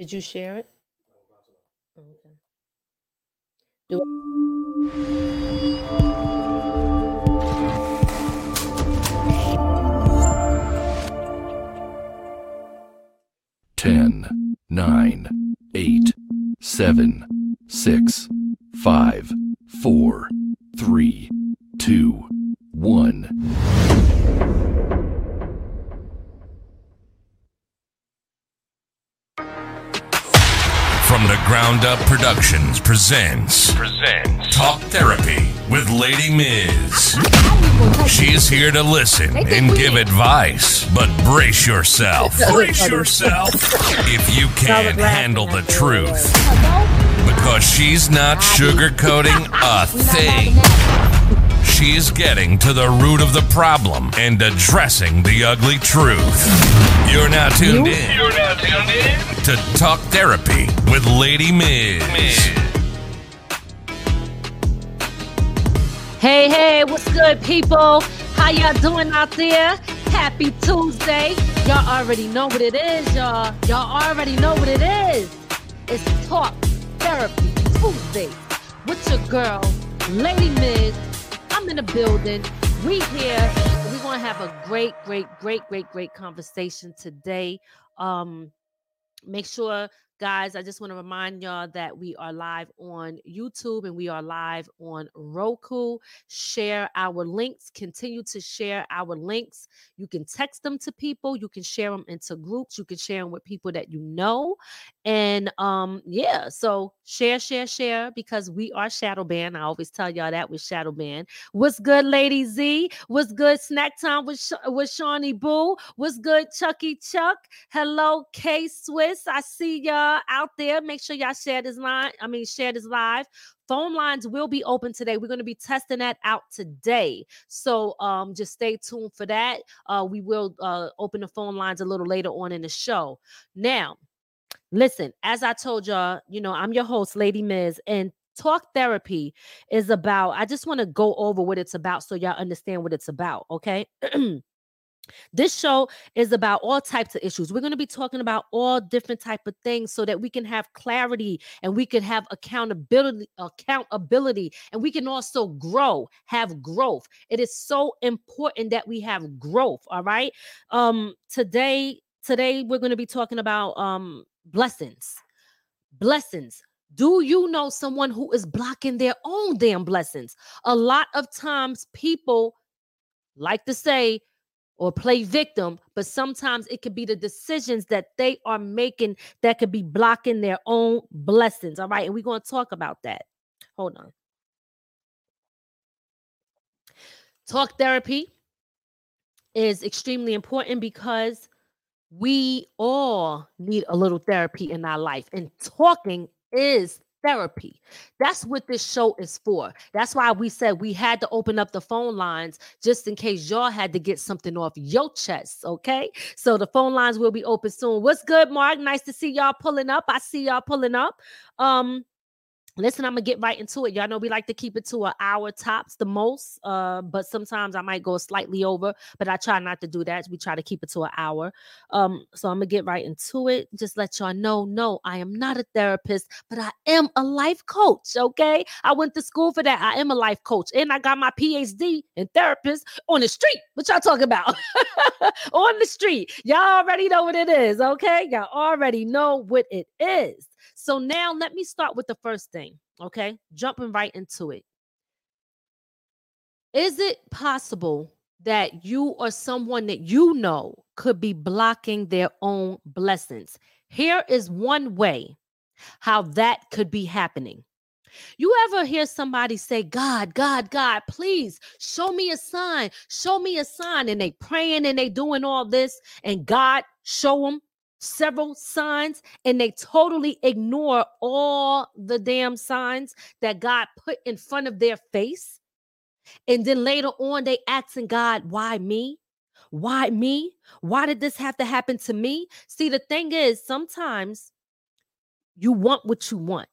Did you share it? Okay. Ten, nine, eight, seven, six, five, four, three, two, one. Ground Up Productions presents presents Talk Therapy with Lady Miz. She's here to listen and give advice, but brace yourself. Brace yourself if you can't handle the truth. Because she's not sugarcoating a thing. She's getting to the root of the problem and addressing the ugly truth. You're now tuned in. You're now tuned in to Talk Therapy with Lady Miz. Hey, hey, what's good, people? How y'all doing out there? Happy Tuesday. Y'all already know what it is, y'all. Y'all already know what it is. It's Talk Therapy Tuesday with your girl, Lady Miz. I'm in the building. We here. We're gonna have a great, great, great, great, great conversation today. Um, make sure guys i just want to remind y'all that we are live on youtube and we are live on roku share our links continue to share our links you can text them to people you can share them into groups you can share them with people that you know and um yeah so share share share because we are shadow banned i always tell y'all that with shadow banned what's good lady z? What's good snack time with Sh- with shawnee boo? What's good chucky chuck? Hello k swiss. I see y'all out there. Make sure y'all share this line i mean share this live. Phone lines will be open today. We're going to be testing that out today. So um just stay tuned for that. Uh we will uh open the phone lines a little later on in the show. Now listen as i told y'all you know i'm your host lady miz and talk therapy is about i just want to go over what it's about so y'all understand what it's about okay? This show is about all types of issues. We're going to be talking about all different type of things so that we can have clarity and we can have accountability accountability and we can also grow have growth. It is so important that we have growth all right? Um today today we're going to be talking about um blessings blessings do you know someone who is blocking their own damn blessings a lot of times people like to say or play victim, but sometimes it could be the decisions that they are making that could be blocking their own blessings. All right. And we're going to talk about that. Hold on. Talk therapy is extremely important because we all need a little therapy in our life, and talking is therapy. That's what this show is for. That's why we said we had to open up the phone lines just in case y'all had to get something off your chest. Okay. So the phone lines will be open soon. What's good, Mark? Nice to see y'all pulling up. I see y'all pulling up. Um, Listen, I'm gonna get right into it. Y'all know we like to keep it to an hour tops the most. Uh, but sometimes I might go slightly over, but I try not to do that. We try to keep it to an hour. Um, so I'm gonna get right into it. Just let y'all know, no, I am not a therapist, but I am a life coach. Okay. I went to school for that. I am a life coach, and I got my PhD in therapist on the street. What y'all talking about? on the street. Y'all already know what it is. Okay. Y'all already know what it is. So now let me start with the first thing, okay? Jumping right into it. Is it possible that you or someone that you know could be blocking their own blessings? Here is one way how that could be happening. You ever hear somebody say, God, God, God, please show me a sign, show me a sign, and they praying and they doing all this, and God show them several signs and they totally ignore all the damn signs that God put in front of their face. And then later on, they asking God, why me? Why me? Why did this have to happen to me? See, the thing is, sometimes you want what you want.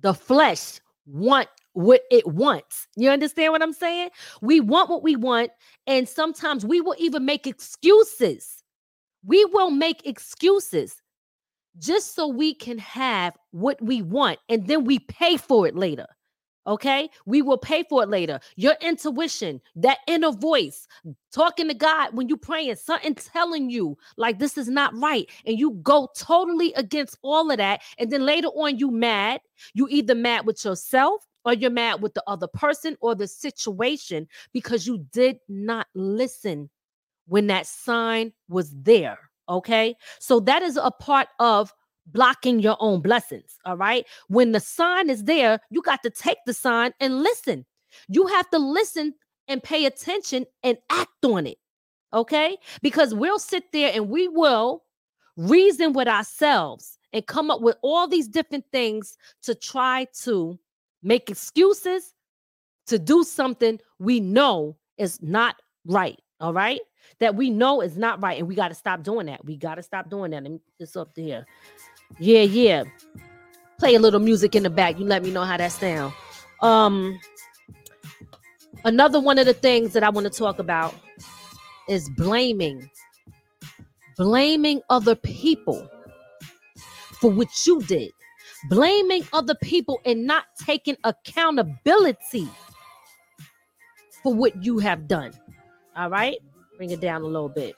The flesh want what it wants. You understand what I'm saying? We want what we want, and sometimes we will even make excuses we will make excuses just so we can have what we want and then we pay for it later. Okay, we will pay for it later. Your intuition, that inner voice, talking to God when you're praying, something telling you like this is not right, and you go totally against all of that, and then later on you mad. You either mad with yourself or you're mad with the other person or the situation because you did not listen when that sign was there. Okay, so that is a part of blocking your own blessings. All right. When the sign is there, you got to take the sign and listen. You have to listen and pay attention and act on it. Okay. Because we'll sit there and we will reason with ourselves and come up with all these different things to try to make excuses to do something we know is not right. All right. That we know is not right. And we got to stop doing that. We got to stop doing that. And this up here. Yeah, yeah. Play a little music in the back. You let me know how that sound. Um another one of the things that I want to talk about is blaming. Blaming other people for what you did. Blaming other people and not taking accountability for what you have done. All right? Bring it down a little bit.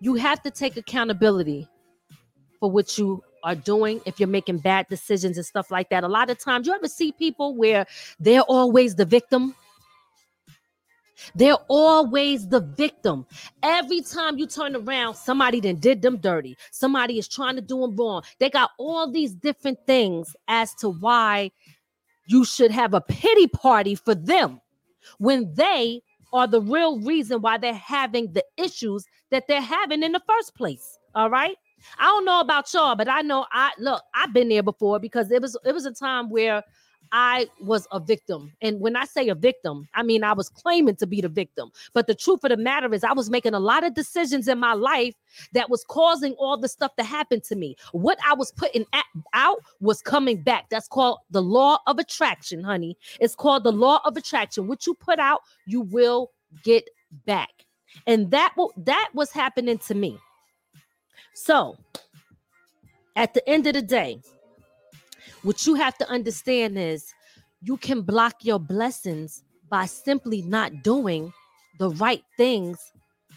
You have to take accountability for what you are doing if you're making bad decisions and stuff like that. A lot of times, you ever see people where they're always the victim? They're always the victim. Every time you turn around, somebody then did them dirty. Somebody is trying to do them wrong. They got all these different things as to why you should have a pity party for them when they are the real reason why they're having the issues that they're having in the first place. All right. I don't know about y'all, but I know I look, I've been there before because it was it was a time where I was a victim. And when I say a victim, I mean I was claiming to be the victim. But the truth of the matter is I was making a lot of decisions in my life that was causing all the stuff to happen to me. What I was putting at, out was coming back. That's called the law of attraction, honey. It's called the law of attraction. What you put out, you will get back. And that that was happening to me. So, at the end of the day, what you have to understand is you can block your blessings by simply not doing the right things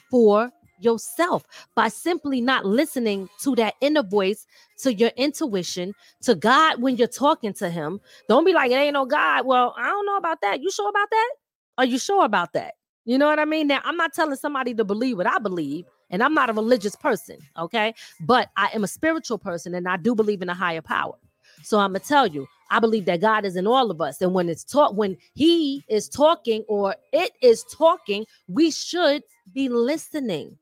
for yourself by simply not listening to that inner voice, to your intuition, to God when you're talking to Him. Don't be like, it ain't no God. Well, I don't know about that. You sure about that? Are you sure about that? You know what I mean? Now, I'm not telling somebody to believe what I believe, and I'm not a religious person, okay? But I am a spiritual person and I do believe in a higher power. So I'm gonna tell you, I believe that God is in all of us. And when it's taught, when He is talking or it is talking, we should be listening.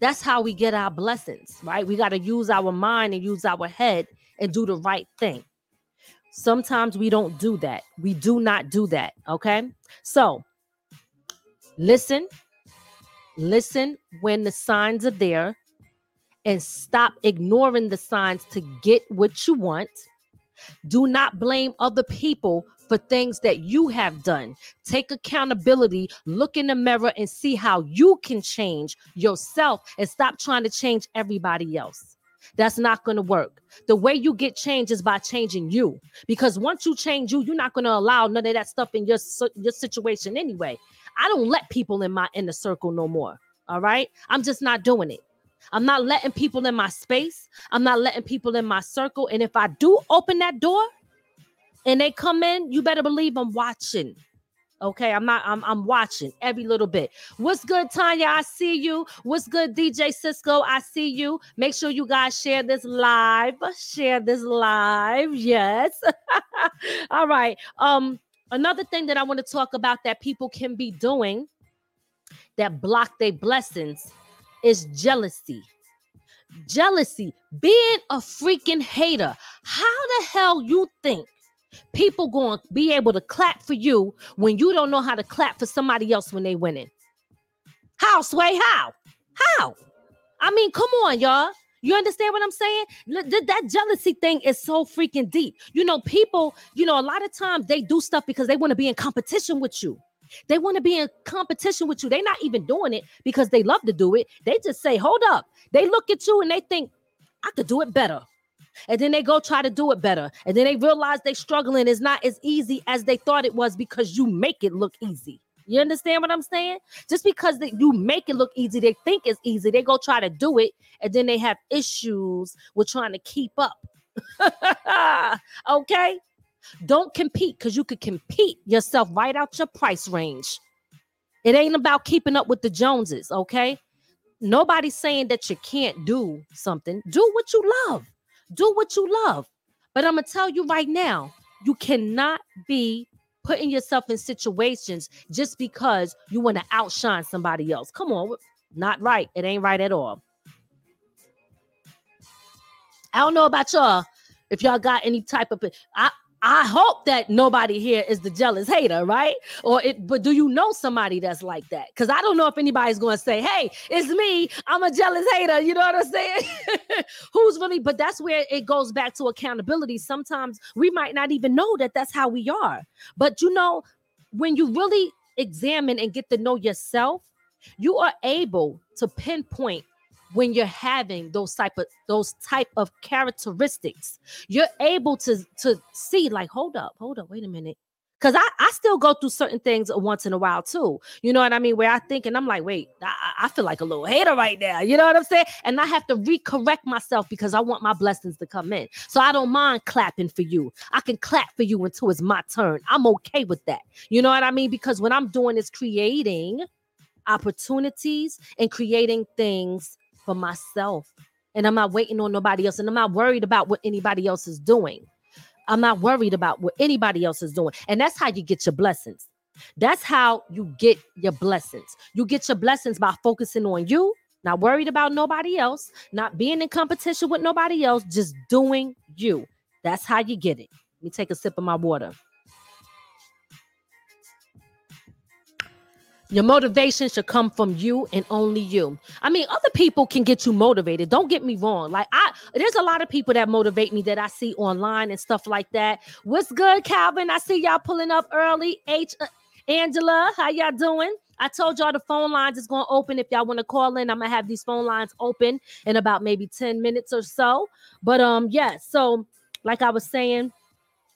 That's how we get our blessings, right? We got to use our mind and use our head and do the right thing. Sometimes we don't do that. We do not do that. Okay. So listen, listen when the signs are there and stop ignoring the signs to get what you want. Do not blame other people for things that you have done. Take accountability, look in the mirror, and see how you can change yourself and stop trying to change everybody else. That's not going to work. The way you get change is by changing you. Because once you change you, you're not going to allow none of that stuff in your your situation anyway. I don't let people in my inner circle no more. All right. I'm just not doing it. I'm not letting people in my space. I'm not letting people in my circle. And if I do open that door and they come in, you better believe I'm watching. Okay, I'm not, I'm I'm watching every little bit. What's good, Tanya? I see you. What's good, DJ Cisco? I see you. Make sure you guys share this live. Share this live. Yes. All right. Um, another thing that I want to talk about that people can be doing that block their blessings is jealousy. Jealousy, being a freaking hater. How the hell you think people going to be able to clap for you when you don't know how to clap for somebody else when they winning? How, Sway? How? How? I mean, come on, y'all. You understand what I'm saying? That jealousy thing is so freaking deep. You know, people, you know, a lot of times they do stuff because they want to be in competition with you. They want to be in competition with you. They're not even doing it because they love to do it. They just say, hold up. They look at you and they think, I could do it better. And then they go try to do it better. And then they realize they're struggling is not as easy as they thought it was because you make it look easy. You understand what I'm saying? Just because they, you make it look easy, they think it's easy. They go try to do it, and then they have issues with trying to keep up. okay? Don't compete because you could compete yourself right out your price range. It ain't about keeping up with the Joneses, okay? Nobody's saying that you can't do something. Do what you love. Do what you love. But I'm going to tell you right now, you cannot be putting yourself in situations just because you want to outshine somebody else. Come on, not right. It ain't right at all. I don't know about y'all if y'all got any type of I I hope that nobody here is the jealous hater, right? Or it, but do you know somebody that's like that? Because I don't know if anybody's going to say, "Hey, it's me. I'm a jealous hater." You know what I'm saying? Who's really? But that's where it goes back to accountability. Sometimes we might not even know that that's how we are. But you know, when you really examine and get to know yourself, you are able to pinpoint when you're having those type of those type of characteristics you're able to to see like hold up hold up wait a minute because I, I still go through certain things once in a while too. You know what I mean? Where I think and I'm like, wait, I, I feel like a little hater right now. You know what I'm saying? And I have to recorrect myself because I want my blessings to come in. So I don't mind clapping for you. I can clap for you until it's my turn. I'm okay with that. You know what I mean? Because what I'm doing is creating opportunities and creating things for myself. And I'm not waiting on nobody else. And I'm not worried about what anybody else is doing. I'm not worried about what anybody else is doing. And that's how you get your blessings. That's how you get your blessings. You get your blessings by focusing on you, not worried about nobody else, not being in competition with nobody else, just doing you. That's how you get it. Let me take a sip of my water. Your motivation should come from you and only you. I mean, other people can get you motivated. Don't get me wrong. Like I there's a lot of people that motivate me that I see online and stuff like that. What's good, Calvin? I see y'all pulling up early. H uh, Angela, how y'all doing? I told y'all the phone lines is to open if y'all want to call in. I'm to have these phone lines open in about maybe 10 minutes or so. But um yeah, so like I was saying,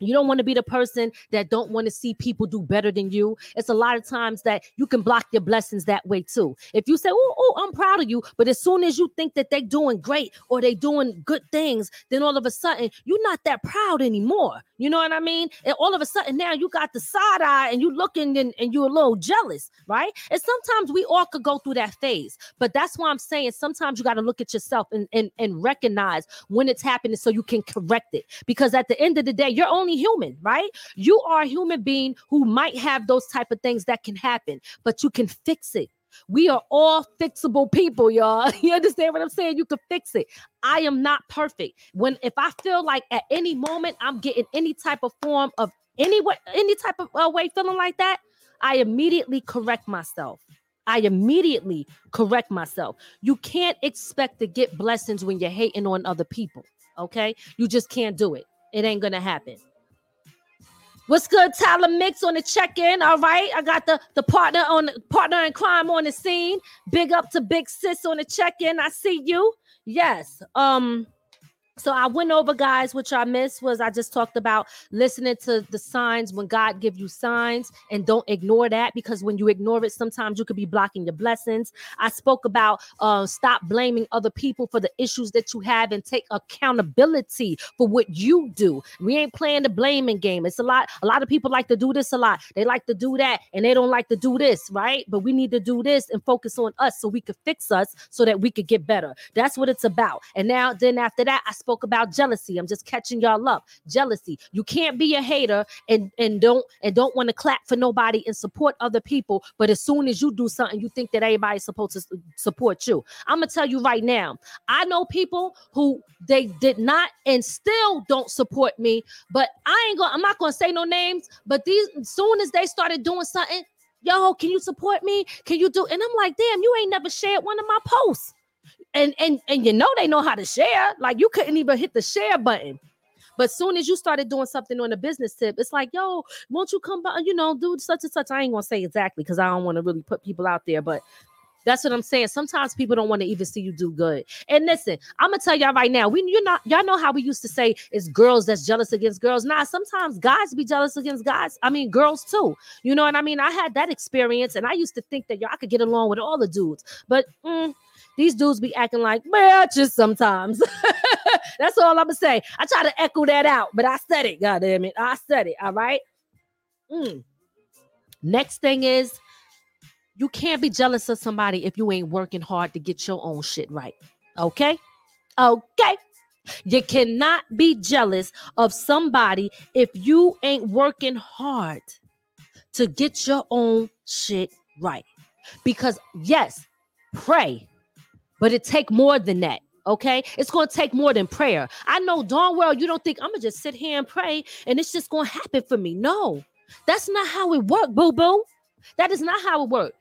you don't want to be the person that don't want to see people do better than you. It's a lot of times that you can block your blessings that way too. If you say, "Oh, oh, I'm proud of you," but as soon as you think that they're doing great or they're doing good things, then all of a sudden you're not that proud anymore. You know what I mean? And all of a sudden now you got the side eye and you're looking and, and you're a little jealous, right? And sometimes we all could go through that phase. But that's why I'm saying sometimes you got to look at yourself and, and, and recognize when it's happening so you can correct it. Because at the end of the day, you're only human, right? You are a human being who might have those type of things that can happen, but you can fix it. We are all fixable people, y'all. You understand what I'm saying? You can fix it. I am not perfect. When if I feel like at any moment I'm getting any type of form of any way, any type of uh, way feeling like that, I immediately correct myself. I immediately correct myself. You can't expect to get blessings when you're hating on other people. Okay, you just can't do it. It ain't gonna happen. What's good, Tyler Mix on the check-in? All right, I got the the partner on partner in crime on the scene. Big up to Big Sis on the check-in. I see you. Yes. Um. So I went over, guys, which I missed was I just talked about listening to the signs when God give you signs and don't ignore that because when you ignore it, sometimes you could be blocking your blessings. I spoke about uh, stop blaming other people for the issues that you have and take accountability for what you do. We ain't playing the blaming game. It's a lot. A lot of people like to do this a lot. They like to do that and they don't like to do this, right? But we need to do this and focus on us so we could fix us so that we could get better. That's what it's about. And now, then after that, I spoke spoke about jealousy. I'm just catching y'all up. Jealousy. You can't be a hater and and don't and don't want to clap for nobody and support other people. But as soon as you do something, you think that everybody's supposed to support you. I'm gonna tell you right now. I know people who they did not and still don't support me. But I ain't gonna. I'm not gonna say no names. But these, soon as they started doing something, yo, can you support me? Can you do? And I'm like, damn, you ain't never shared one of my posts and and and you know they know how to share. Like you couldn't even hit the share button. But soon as you started doing something on a business tip, it's like, yo, won't you come by, you know, do such and such? I ain't gonna say exactly because I don't want to really put people out there, but That's what I'm saying. Sometimes people don't want to even see you do good. And listen, I'm gonna tell y'all right now. We you not y'all know how we used to say it's girls that's jealous against girls. Nah, sometimes guys be jealous against guys. I mean, girls too. You know what I mean? I had that experience, and I used to think that y'all could get along with all the dudes, but mm, these dudes be acting like bitches sometimes. that's all I'm gonna say. I try to echo that out, but I said it. God damn it, I said it. All right. Mm. Next thing is you can't be jealous of somebody if you ain't working hard to get your own shit right. Okay? Okay. You cannot be jealous of somebody if you ain't working hard to get your own shit right. Because yes, pray, but it take more than that. Okay, it's gonna take more than prayer. I know darn well you don't think I'm gonna just sit here and pray and it's just gonna happen for me. No, that's not how it works, boo boo. That is not how it works.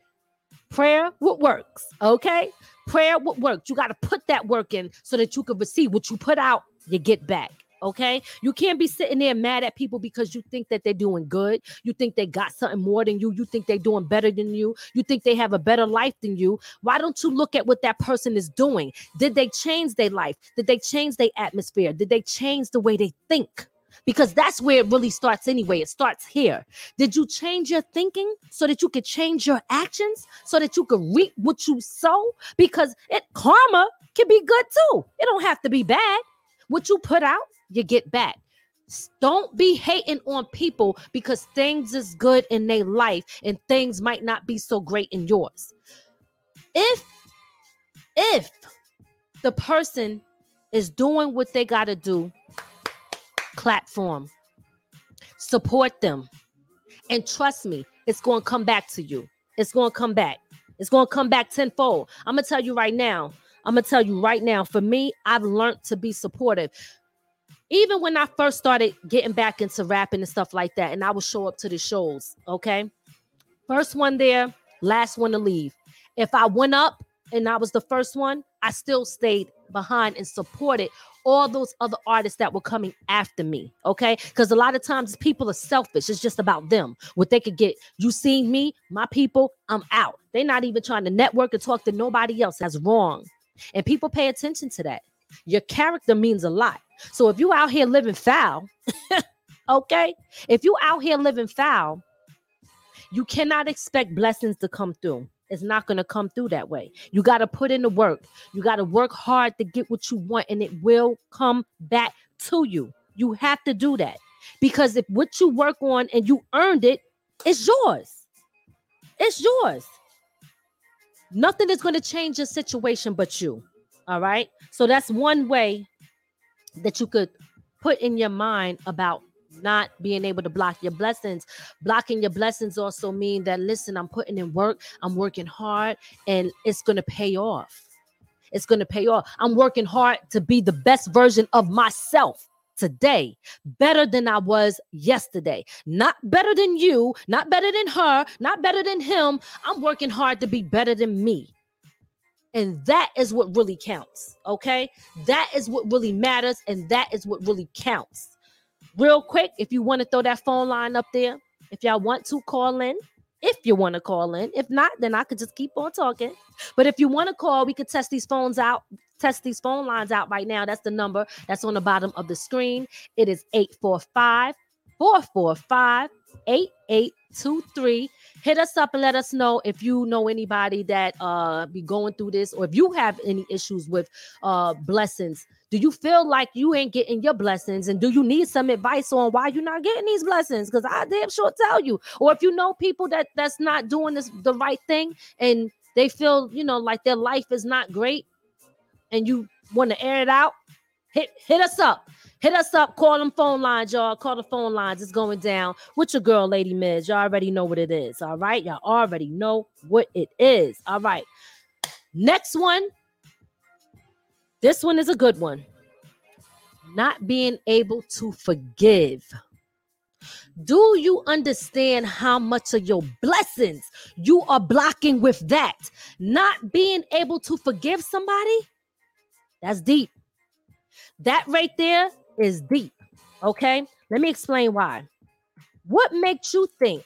Prayer what works, okay? Prayer what works. You got to put that work in so that you can receive what you put out, you get back. Okay, you can't be sitting there mad at people because you think that they're doing good. You think they got something more than you. You think they're doing better than you. You think they have a better life than you. Why don't you look at what that person is doing? Did they change their life? Did they change their atmosphere? Did they change the way they think? because that's where it really starts anyway. It starts here. Did you change your thinking so that you could change your actions so that you could reap what you sow? Because it karma can be good too. It don't have to be bad. What you put out, you get back. Don't be hating on people because things is good in their life and things might not be so great in yours. If if the person is doing what they got to do platform. Support them. And trust me, it's going to come back to you. It's going to come back. It's going to come back tenfold. I'm going to tell you right now. I'm going to tell you right now. For me, I've learned to be supportive. Even when I first started getting back into rapping and stuff like that, and I would show up to the shows, okay? First one there, last one to leave. If I went up and I was the first one, I still stayed behind and supported all those other artists that were coming after me. Okay. Because a lot of times people are selfish. It's just about them. What they could get. You see me, my people, I'm out. They're not even trying to network and talk to nobody else. That's wrong. And people pay attention to that. Your character means a lot. So if you out here living foul, okay, if you out here living foul, you cannot expect blessings to come through. It's not going to come through that way. You got to put in the work. You got to work hard to get what you want, and it will come back to you. You have to do that because if what you work on and you earned it, it's yours. It's yours. Nothing is going to change your situation but you. All right. So that's one way that you could put in your mind about not being able to block your blessings. Blocking your blessings also mean that listen, I'm putting in work, I'm working hard, and it's gonna pay off. It's gonna pay off. I'm working hard to be the best version of myself today, better than I was yesterday. Not better than you, not better than her, not better than him. I'm working hard to be better than me. And that is what really counts. Okay. That is what really matters. And that is what really counts real quick, if you want to throw that phone line up there, if y'all want to call in, if you want to call in. If not, then I could just keep on talking. But if you want to call, we could test these phones out, test these phone lines out right now. That's the number that's on the bottom of the screen. It is 845 445 8823. Hit us up and let us know if you know anybody that uh be going through this or if you have any issues with uh blessings do you feel like you ain't getting your blessings? And do you need some advice on why you're not getting these blessings? Because I damn sure tell you. Or if you know people that that's not doing this the right thing and they feel, you know, like their life is not great and you want to air it out, hit hit us up. Hit us up. Call them phone lines, y'all. Call the phone lines. It's going down with your girl, Lady Miz. Y'all already know what it is. All right. Y'all already know what it is. All right. Next one this one is a good one. Not being able to forgive. Do you understand how much of your blessings you are blocking with that? Not being able to forgive somebody? That's deep. That right there is deep. Okay? Let me explain why. What makes you think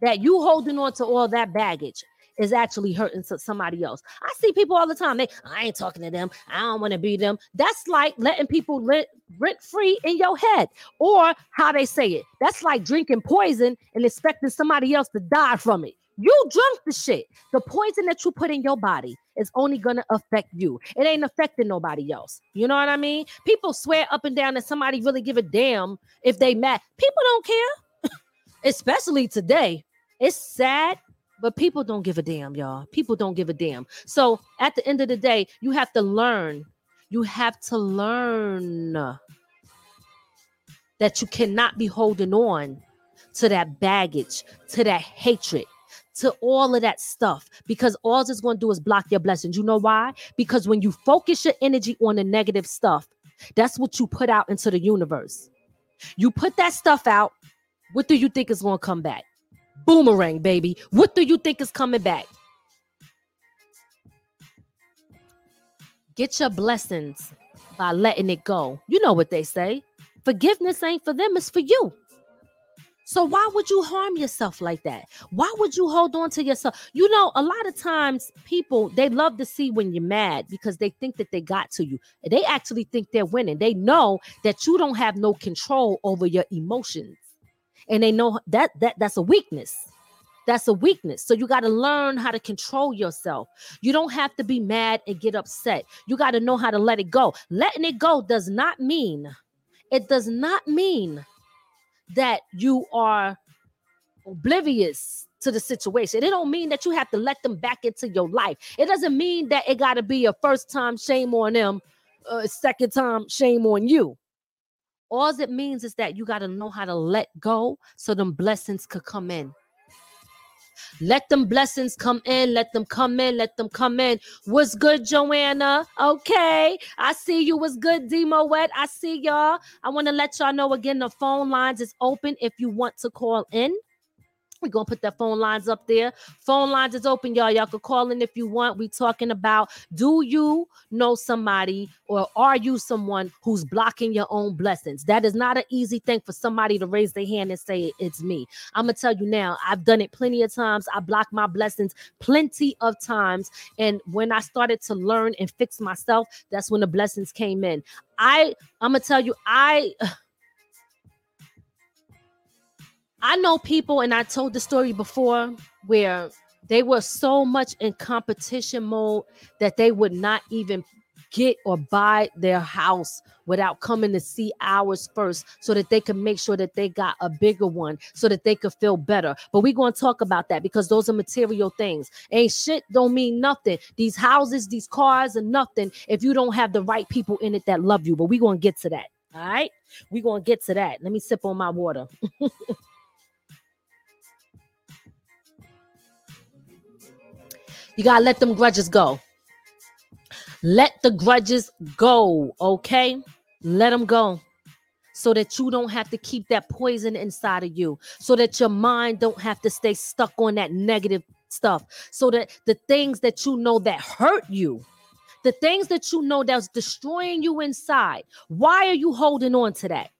that you holding on to all that baggage is actually hurting somebody else. I see people all the time. They, I ain't talking to them. I don't want to be them. That's like letting people rent, rent free in your head, or how they say it. That's like drinking poison and expecting somebody else to die from it. You drunk the shit. The poison that you put in your body is only gonna affect you. It ain't affecting nobody else. You know what I mean? People swear up and down that somebody really give a damn if they mad. People don't care, especially today. It's sad, but people don't give a damn, y'all. People don't give a damn. So at the end of the day, you have to learn. You have to learn that you cannot be holding on to that baggage, to that hatred, to all of that stuff because all it's going to do is block your blessings. You know why? Because when you focus your energy on the negative stuff, that's what you put out into the universe. You put that stuff out, what do you think is going to come back? Boomerang, baby. What do you think is coming back? Get your blessings by letting it go. You know what they say. Forgiveness ain't for them, it's for you. So why would you harm yourself like that? Why would you hold on to yourself? You know, a lot of times people they love to see when you're mad because they think that they got to you. They actually think they're winning. They know that you don't have no control over your emotions. And they know that that that's a weakness. That's a weakness. So you got to learn how to control yourself. You don't have to be mad and get upset. You got to know how to let it go. Letting it go does not mean it does not mean that you are oblivious to the situation. It don't mean that you have to let them back into your life. It doesn't mean that it got to be a first time shame on them, a second time shame on you. All it means is that you got to know how to let go so them blessings could come in. Let them blessings come in. Let them come in. Let them come in. What's good, Joanna? Okay. I see you. What's good, Demo Wet? I see y'all. I want to let y'all know again the phone lines is open if you want to call in. We're gonna put that phone lines up there. Phone lines is open, y'all. Y'all can call in if you want. We talking about do you know somebody or are you someone who's blocking your own blessings? That is not an easy thing for somebody to raise their hand and say it's me. I'm gonna tell you now, I've done it plenty of times. I blocked my blessings plenty of times. And when I started to learn and fix myself, that's when the blessings came in. I I'm gonna tell you, I I know people, and I told the story before where they were so much in competition mode that they would not even get or buy their house without coming to see ours first so that they could make sure that they got a bigger one so that they could feel better. But we're going to talk about that because those are material things. Ain't shit don't mean nothing. These houses, these cars are nothing if you don't have the right people in it that love you. But we're going to get to that. All right. We're going to get to that. Let me sip on my water. You got to let them grudges go. Let the grudges go, okay? Let them go so that you don't have to keep that poison inside of you, so that your mind don't have to stay stuck on that negative stuff, so that the things that you know that hurt you, the things that you know that's destroying you inside, why are you holding on to that?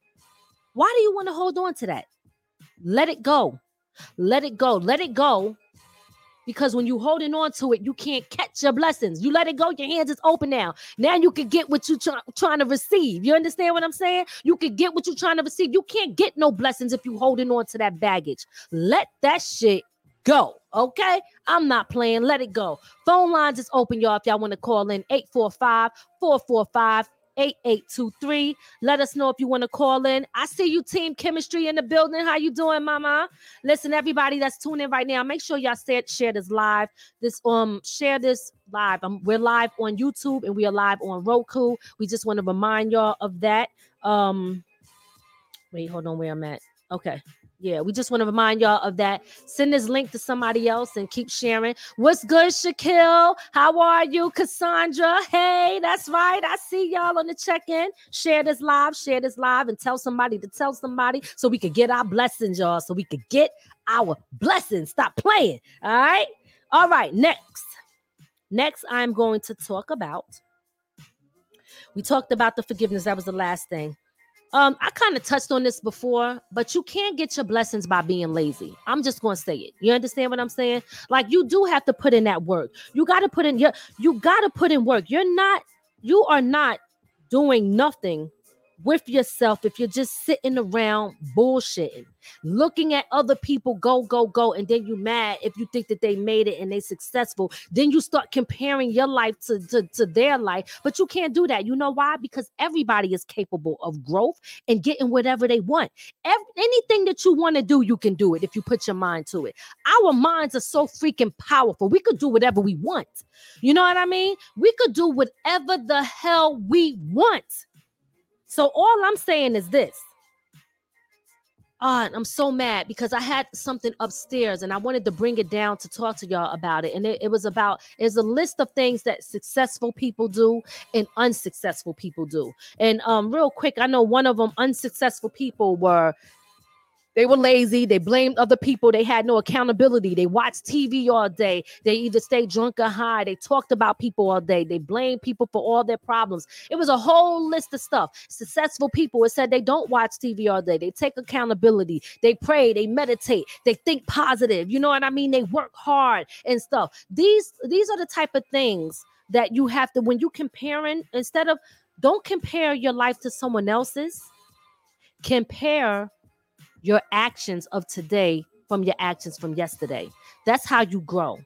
Why do you want to hold on to that? Let it go. Let it go. Let it go because when you holding on to it, you can't catch your blessings. You let it go, your hands is open now. Now you can get what you try, trying to receive. You understand what I'm saying? You can get what you're trying to receive. You can't get no blessings if you holding on to that baggage. Let that shit go. Okay, I'm not playing. Let it go. Phone lines is open, y'all. If y'all want to call in 845 445 8823. Let us know if you want to call in. I see you, Team Chemistry, in the building. How you doing, Mama? Listen, everybody that's tuning in right now, make sure y'all share, share this live. This um share this live. Um, we're live on YouTube and we are live on Roku. We just want to remind y'all of that. Um, wait, hold on, where I'm at. Okay. Yeah, we just want to remind y'all of that. Send this link to somebody else and keep sharing. What's good, Shaquille? How are you, Cassandra? Hey, that's right. I see y'all on the check-in. Share this live, share this live, and tell somebody to tell somebody so we could get our blessings, y'all. So we could get our blessings. Stop playing. All right. All right. Next. Next, I'm going to talk about. We talked about the forgiveness. That was the last thing. Um, I kind of touched on this before, but you can't get your blessings by being lazy. I'm just gonna say it. You understand what I'm saying? Like you do have to put in that work. You got to put in your. You got to put in work. You're not. You are not doing nothing with yourself if you're just sitting around bullshitting, looking at other people go, go, go, and then you mad if you think that they made it and they successful. Then you start comparing your life to, to, to their life, but you can't do that. You know why? Because everybody is capable of growth and getting whatever they want. Every, anything that you want to do, you can do it if you put your mind to it. Our minds are so freaking powerful. We could do whatever we want. You know what I mean? We could do whatever the hell we want. So all I'm saying is this. Ah, I'm so mad because I had something upstairs and I wanted to bring it down to talk to y'all about it. And it, it was about it's a list of things that successful people do and unsuccessful people do. And um, real quick, I know one of them unsuccessful people were they were lazy. They blamed other people. They had no accountability. They watched TV all day. They either stayed drunk or high. They talked about people all day. They blamed people for all their problems. It was a whole list of stuff. Successful people, it said they don't watch TV all day. They take accountability. They pray. They meditate. They think positive. You know what I mean? They work hard and stuff. These these are the type of things that you have to when you comparing instead of don't compare your life to someone else's. Compare your actions of today from your actions from yesterday. That's how you grow.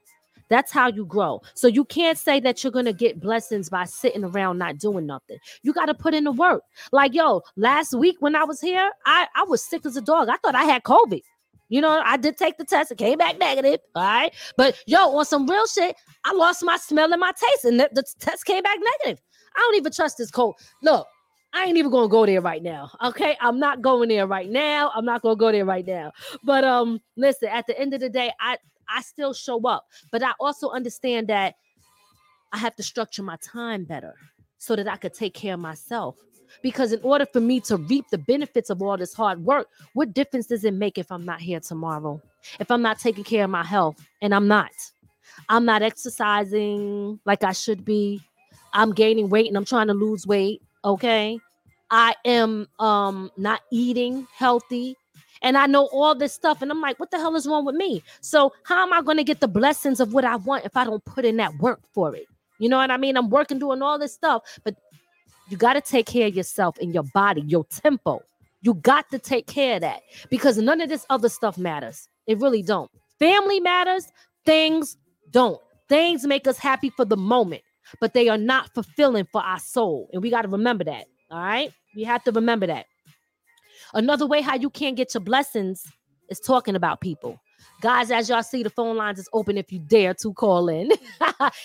That's how you grow. So you can't say that you're gonna get blessings by sitting around not doing nothing. You got to put in the work. Like yo, last week when I was here, I I was sick as a dog. I thought I had COVID. You know, I did take the test. It came back negative. All right, but yo, on some real shit, I lost my smell and my taste, and the, the test came back negative. I don't even trust this cold. Look, I ain't even gonna go there right now. Okay, I'm not going there right now. I'm not gonna go there right now. But um, listen, at the end of the day, I I still show up, but I also understand that I have to structure my time better so that I could take care of myself. Because in order for me to reap the benefits of all this hard work, what difference does it make if I'm not here tomorrow? If I'm not taking care of my health, and I'm not, I'm not exercising like I should be. I'm gaining weight and I'm trying to lose weight okay? I am um not eating healthy and i know all this stuff and i'm like what the hell is wrong with me? So how am i going to get the blessings of what i want if i don't put in that work for it? You know what i mean? I'm working doing all this stuff but you got to take care of yourself and your body your tempo. You got to take care of that because none of this other stuff matters. It really don't. Family matters things don't. Things make us happy for the moment but they are not fulfilling for our soul. And we got to remember that. All right. We have to remember that. Another way how you can't get your blessings is talking about people. Guys, as y'all see, the phone lines is open if you dare to call in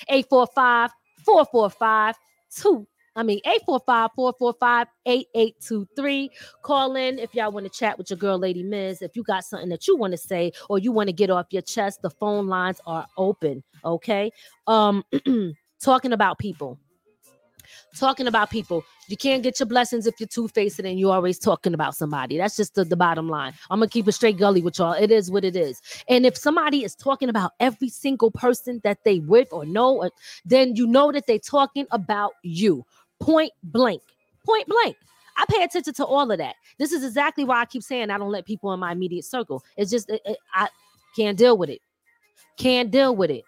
845 445 2. I mean, 845 445 8823. Call in if y'all want to chat with your girl, Lady Miz. If you got something that you want to say or you want to get off your chest, the phone lines are open. Okay. Um, talking about people. Talking about people. You can't get your blessings if you're two faced and you're always talking about somebody. That's just the, the bottom line. I'm gonna keep a straight gully with y'all. It is what it is. And if somebody is talking about every single person that they with or know, uh, then you know that they're talking about you. Point blank. Point blank. I pay attention to all of that. This is exactly why I keep saying I don't let people in my immediate circle. It's just it, it, I can't deal with it. Can't deal with it.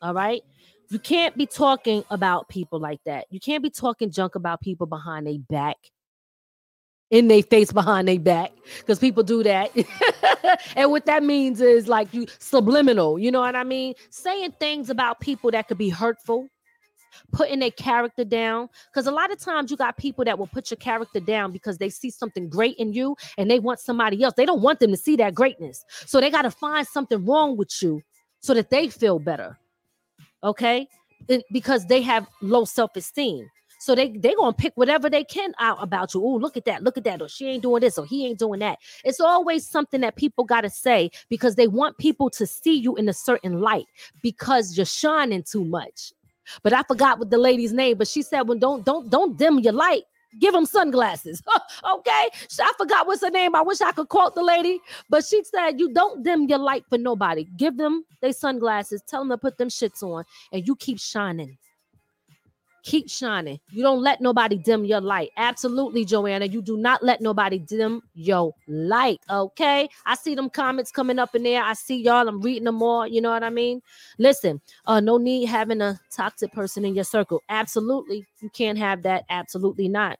All right. You can't be talking about people like that. You can't be talking junk about people behind their back, in their face behind their back, because people do that. and what that means is like you subliminal, you know what I mean? Saying things about people that could be hurtful, putting their character down. Because a lot of times you got people that will put your character down because they see something great in you and they want somebody else. They don't want them to see that greatness. So they got to find something wrong with you so that they feel better okay because they have low self-esteem so they they gonna pick whatever they can out about you. Oh, look at that, look at that, or she ain't doing this, or he ain't doing that. It's always something that people gotta say because they want people to see you in a certain light because you're shining too much. But I forgot what the lady's name, but she said, "When well, don't don't don't dim your light give them sunglasses. okay. I forgot what's her name. I wish I could quote the lady, but she said, You don't dim your light for nobody. Give them their sunglasses. Tell them to put them shits on, and you keep shining. Keep shining. You don't let nobody dim your light. Absolutely, Joanna. You do not let nobody dim your light. Okay. I see them comments coming up in there. I see y'all. I'm reading them all. You know what I mean? Listen, uh, no need having a toxic person in your circle. Absolutely. You can't have that. Absolutely not.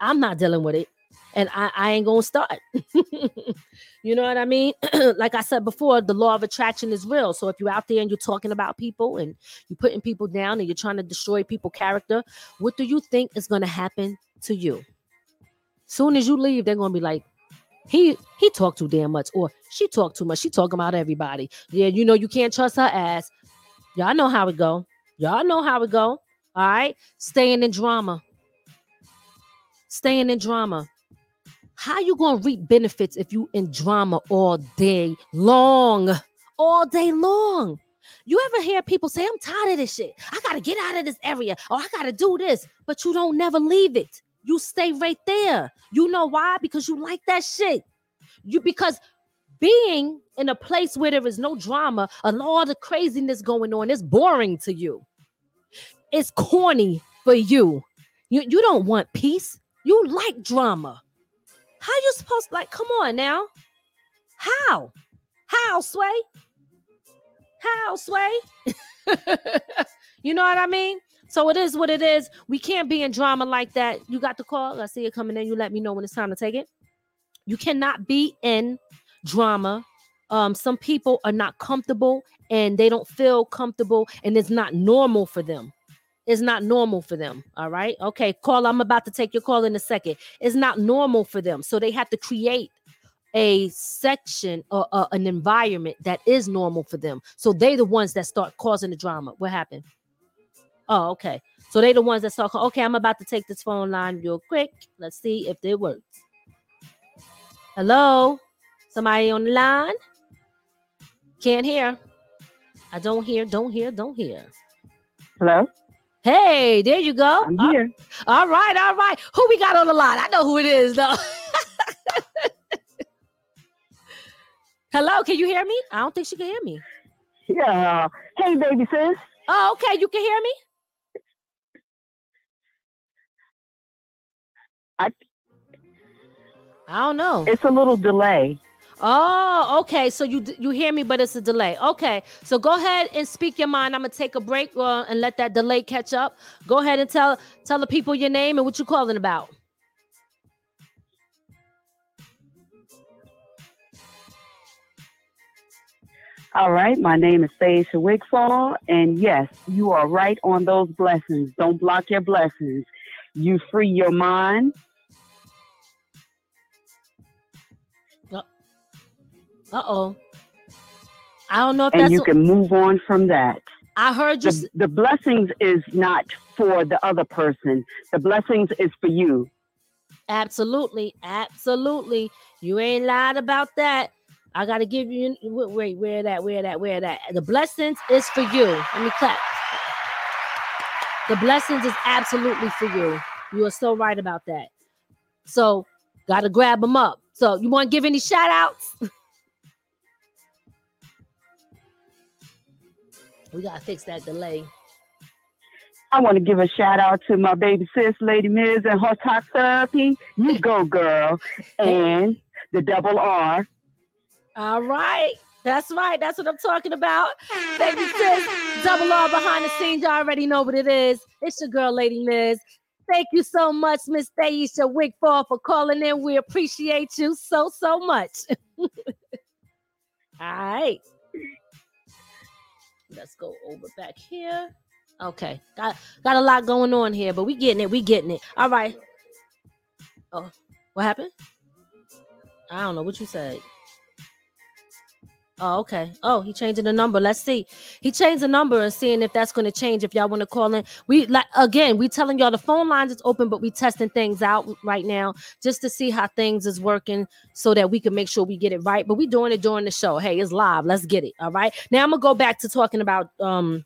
I'm not dealing with it and I, I ain't gonna start. you know what I mean? like I said before, the law of attraction is real. So if you're out there and you're talking about people and you're putting people down and you're trying to destroy people' character, what do you think is gonna happen to you? Soon as you leave, they're gonna be like, he he talked too damn much, or she talked too much. She talking about everybody. Yeah, you know you can't trust her ass. Y'all know how it go. Y'all know how it go. All right, staying in drama. Staying in drama how you gonna reap benefits if you in drama all day long? All day long. You ever hear people say, I'm tired of this shit. I gotta get out of this area. Or I gotta do this. But you don't never leave it. You stay right there. You know why? Because you like that shit. You because being in a place where there is no drama and all the craziness going on is boring to you. It's corny for you. You, you don't want peace. You like drama. How you supposed to like come on now? How? How, Sway? How, Sway? you know what I mean? So it is what it is. We can't be in drama like that. You got the call. I see it coming in. You let me know when it's time to take it. You cannot be in drama. Um, some people are not comfortable and they don't feel comfortable, and it's not normal for them is not normal for them. All right. Okay. Call. I'm about to take your call in a second. It's not normal for them. So they have to create a section or uh, an environment that is normal for them. So they the ones that start causing the drama. What happened? Oh, okay. So they the ones that start. Okay, I'm about to take this phone line real quick. Let's see if it works. Hello, somebody on the line? Can't hear. I don't hear. Don't hear. Don't hear. Hello. Hey, there you go. I'm here. Uh, all right, all right. Who we got on the line? I know who it is, though. Hello, can you hear me? I don't think she can hear me. Yeah. Hey, baby sis. Oh, okay. You can hear me? I I don't know. It's a little delay. Oh, okay. So you you hear me, but it's a delay. Okay. So go ahead and speak your mind. I'm gonna take a break uh, and let that delay catch up. Go ahead and tell tell the people your name and what you're calling about. All right, my name is Thaisha Wigfall, and yes, you are right on those blessings. Don't block your blessings. You free your mind, Uh oh. I don't know if and you can move on from that. I heard you. The, the blessings is not for the other person. The blessings is for you. Absolutely, absolutely. You ain't lied about that. I gotta give you. Wait, where that? Where that? Where that? The blessings is for you. Let me clap. The blessings is absolutely for you. You are so right about that. So, gotta grab them up. So, you want to give any shout outs? We gotta fix that delay. I want to give a shout out to my baby sis, Lady Miz, and her talk therapy. You go, girl, and the double R. All right. That's right. That's what I'm talking about. Baby sis, double R behind the scenes. You already know what it is. It's your girl, Lady Miz. Thank you so much, Miss Thaisha Wigfall, for calling in. We appreciate you so, so much. All right. Let's go over back here. Okay, got got a lot going on here, but we getting it. We getting it. All right. Oh, what happened? I don't know what you said. Oh, okay. Oh, he changing the number. Let's see. He changed the number and seeing if that's going to change. If y'all want to call in, we like again. We telling y'all the phone lines is open, but we testing things out right now just to see how things is working, so that we can make sure we get it right. But we doing it during the show. Hey, it's live. Let's get it. All right. Now I'm gonna go back to talking about um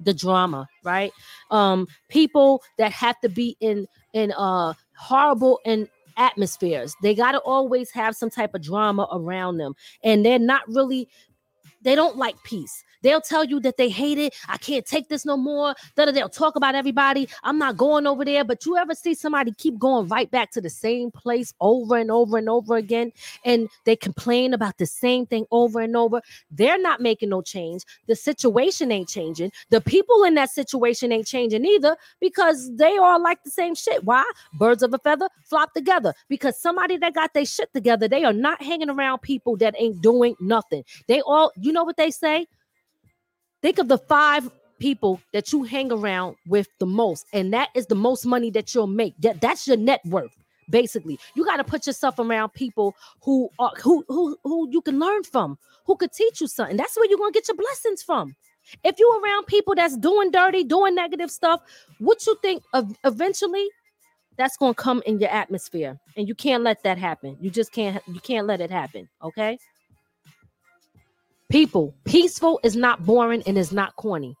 the drama, right? Um, people that have to be in in uh horrible and atmospheres. They got to always have some type of drama around them. And they're not really, they don't like peace. They'll tell you that they hate it. I can't take this no more. They'll talk about everybody. I'm not going over there. But you ever see somebody keep going right back to the same place over and over and over again, and they complain about the same thing over and over? They're not making no change. The situation ain't changing. The people in that situation ain't changing either because they all like the same shit. Why? Birds of a feather flop together. Because somebody that got their shit together, they are not hanging around people that ain't doing nothing. They all, you know what they say? Think of the five people that you hang around with the most, and that is the most money that you'll make. That that's your net worth. Basically, you got to put yourself around people who are who who who you can learn from, who could teach you something. That's where you're gonna get your blessings from. If you're around people that's doing dirty, doing negative stuff, what you think of eventually that's going to come in your atmosphere and you can't let that happen you just can't you can't let it happen okay people peaceful is not boring and is not corny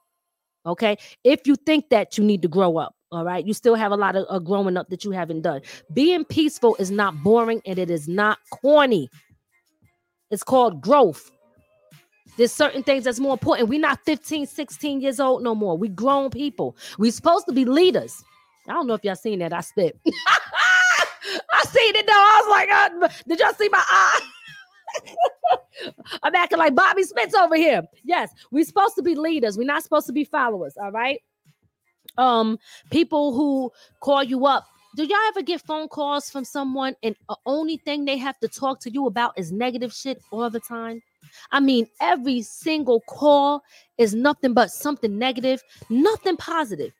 okay? If you think that you need to grow up all right? You still have a lot of uh, growing up that you haven't done. Being peaceful is not boring and it is not corny. It's called growth. There's certain things that's more important. We're not 15 16 years old no more. We grown people. We're supposed to be leaders. I don't know if y'all seen that. I spit. I seen it though. I was like, uh, did y'all see my eye? I'm acting like Bobby Spitz over here. Yes, we're supposed to be leaders. We're not supposed to be followers. All right. Um, people who call you up. Do y'all ever get phone calls from someone and the only thing they have to talk to you about is negative shit all the time? I mean, every single call is nothing but something negative, nothing positive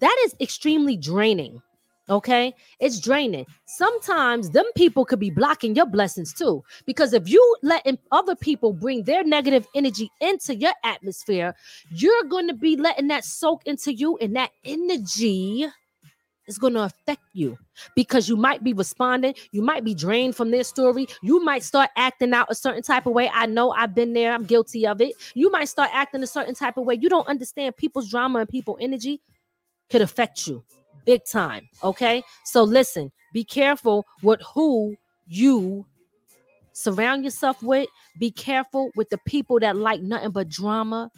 that is extremely draining. Okay, it's draining. Sometimes them people could be blocking your blessings too. Because if you let other people bring their negative energy into your atmosphere, you're going to be letting that soak into you, and that energy is going to affect you because you might be responding. You might be drained from their story. You might start acting out a certain type of way. I know I've been there, I'm guilty of it. You might start acting a certain type of way. You don't understand people's drama and people energy could affect you big time. Okay. So listen, be careful with who you surround yourself with. Be careful with the people that like nothing but drama.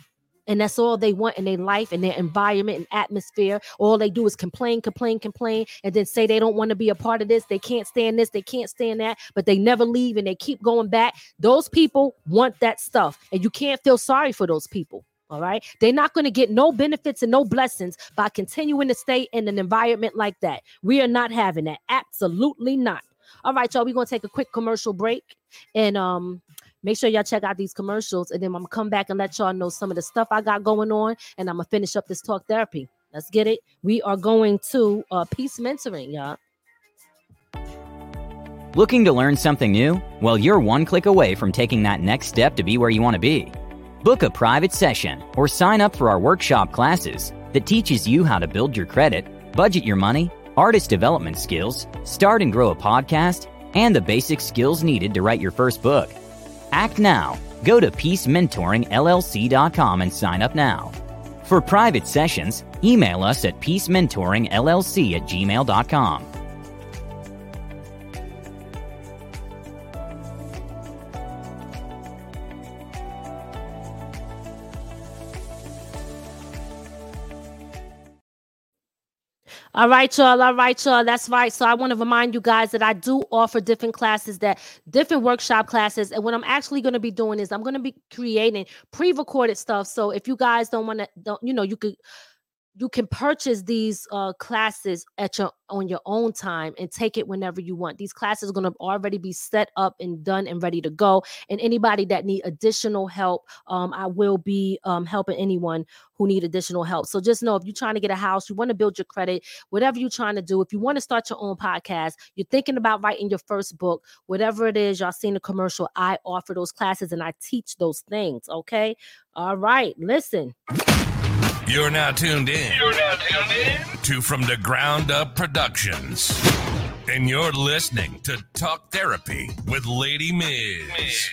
And that's all they want in their life and their environment and atmosphere. All they do is complain, complain, complain, and then say they don't want to be a part of this. They can't stand this. They can't stand that, but they never leave and they keep going back. Those people want that stuff. And you can't feel sorry for those people. All right. They're not going to get no benefits and no blessings by continuing to stay in an environment like that. We are not having that. Absolutely not. All right, y'all. We're going to take a quick commercial break and um make sure y'all check out these commercials. And then I'm going to come back and let y'all know some of the stuff I got going on. And I'm going to finish up this talk therapy. Let's get it. We are going to uh, Peace Mentoring, y'all. Looking to learn something new? Well, you're one click away from taking that next step to be where you want to be. Book a private session or sign up for our workshop classes that teaches you how to build your credit, budget your money, artist development skills, start and grow a podcast, and the basic skills needed to write your first book. Act now. Go to peacementoringllc.com and sign up now. For private sessions, email us at peacementoringllc at gmail.com. All right, y'all. All right, y'all. That's right. So I want to remind you guys that I do offer different classes, that different workshop classes. And what I'm actually going to be doing is I'm going to be creating pre-recorded stuff. So if you guys don't want to, don't you know, you could you can purchase these uh, classes at your on your own time and take it whenever you want. These classes are going to already be set up and done and ready to go. And anybody that need additional help, um, I will be um, helping anyone who need additional help. So just know if you're trying to get a house, you want to build your credit, whatever you're trying to do, if you want to start your own podcast, you're thinking about writing your first book, whatever it is, y'all seen the commercial. I offer those classes and I teach those things. Okay. All right. Listen. You're now tuned in. You're now tuned in to From the Ground Up Productions. And you're listening to Talk Therapy with Lady Miz. Miz.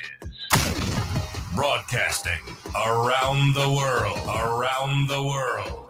Broadcasting around the world, around the world.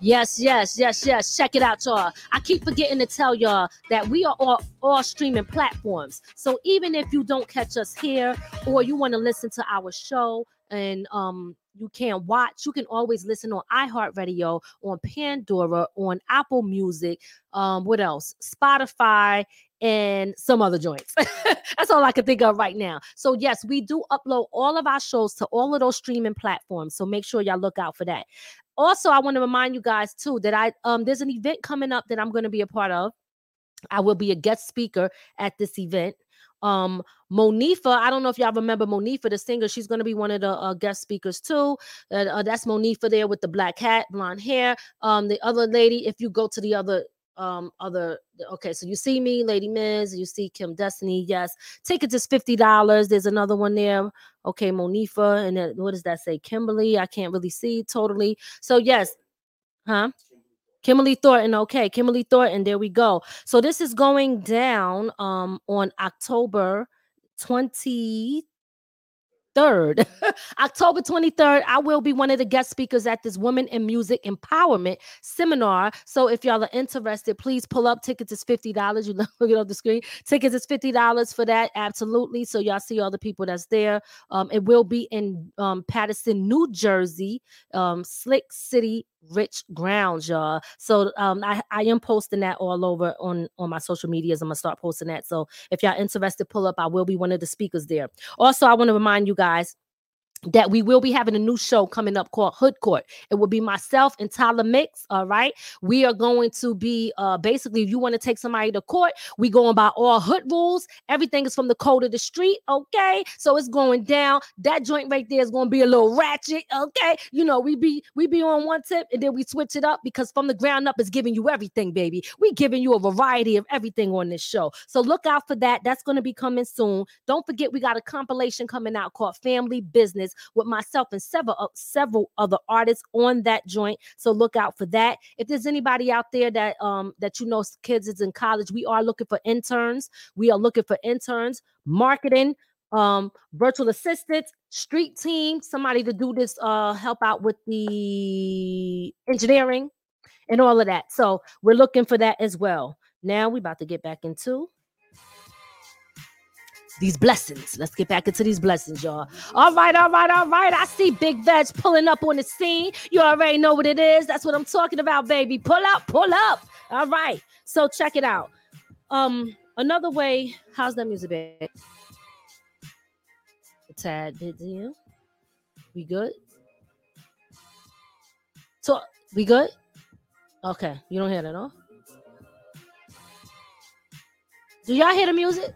Yes, yes, yes, yes. Check it out, y'all. I keep forgetting to tell y'all that we are all, all streaming platforms. So even if you don't catch us here or you want to listen to our show, and um you can't watch, you can always listen on iHeartRadio, on Pandora, on Apple Music, um, what else? Spotify and some other joints. That's all I can think of right now. So, yes, we do upload all of our shows to all of those streaming platforms. So make sure y'all look out for that. Also, I want to remind you guys too that I um there's an event coming up that I'm going to be a part of. I will be a guest speaker at this event. Um, Monifa, I don't know if y'all remember Monifa, the singer. She's going to be one of the uh, guest speakers too. Uh, uh, that's Monifa there with the black hat, blonde hair. Um, the other lady, if you go to the other um other okay so you see me lady miz you see kim destiny yes tickets is $50 there's another one there okay monifa and then what does that say kimberly i can't really see totally so yes huh Kimberly Thornton. Okay, Kimberly Thornton. There we go. So this is going down um on October 20 23rd, October 23rd, I will be one of the guest speakers at this Women in Music Empowerment Seminar. So if y'all are interested, please pull up. Tickets is $50. You look it on the screen. Tickets is $50 for that. Absolutely. So y'all see all the people that's there. Um, it will be in um, Paterson, New Jersey, um, Slick City rich grounds, y'all. So um, I, I am posting that all over on on my social medias. I'm gonna start posting that. So if y'all interested, pull up. I will be one of the speakers there. Also, I want to remind you guys that we will be having a new show coming up called Hood Court. It will be myself and Tyler Mix. All right. We are going to be uh basically if you want to take somebody to court, we going by all hood rules. Everything is from the code of the street. Okay. So it's going down. That joint right there is going to be a little ratchet. Okay. You know, we be we be on one tip and then we switch it up because from the ground up is giving you everything, baby. We giving you a variety of everything on this show. So look out for that. That's going to be coming soon. Don't forget we got a compilation coming out called Family Business with myself and several uh, several other artists on that joint. So look out for that. If there's anybody out there that um that you know kids is in college, we are looking for interns. We are looking for interns, marketing, um, virtual assistants, street team, somebody to do this, uh, help out with the engineering and all of that. So we're looking for that as well. Now we're about to get back into these blessings. Let's get back into these blessings, y'all. All right, all right, all right. I see Big Veg pulling up on the scene. You already know what it is. That's what I'm talking about, baby. Pull up, pull up. All right. So check it out. Um, another way. How's that music? A tad bit, you. We good? So we good? Okay, you don't hear that, huh? Do y'all hear the music?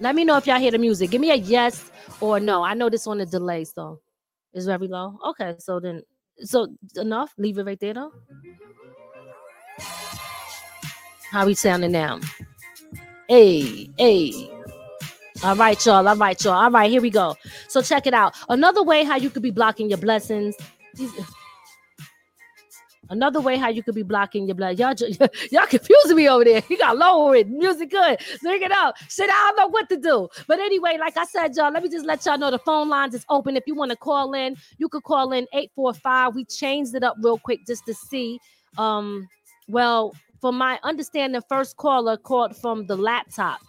Let me know if y'all hear the music. Give me a yes or no. I know this on the delay, so it's very low. Okay, so then, so enough. Leave it right there, though. How we sounding now? Hey, hey. All right, y'all. All right, y'all. All right, here we go. So check it out. Another way how you could be blocking your blessings. Another way how you could be blocking your blood. Y'all, y'all confusing me over there. You got lower it. Music good. Sing it up. Shit, I don't know what to do. But anyway, like I said, y'all, let me just let y'all know the phone lines is open. If you want to call in, you could call in 845. We changed it up real quick just to see. Um, well, for my understanding, first caller called from the laptop.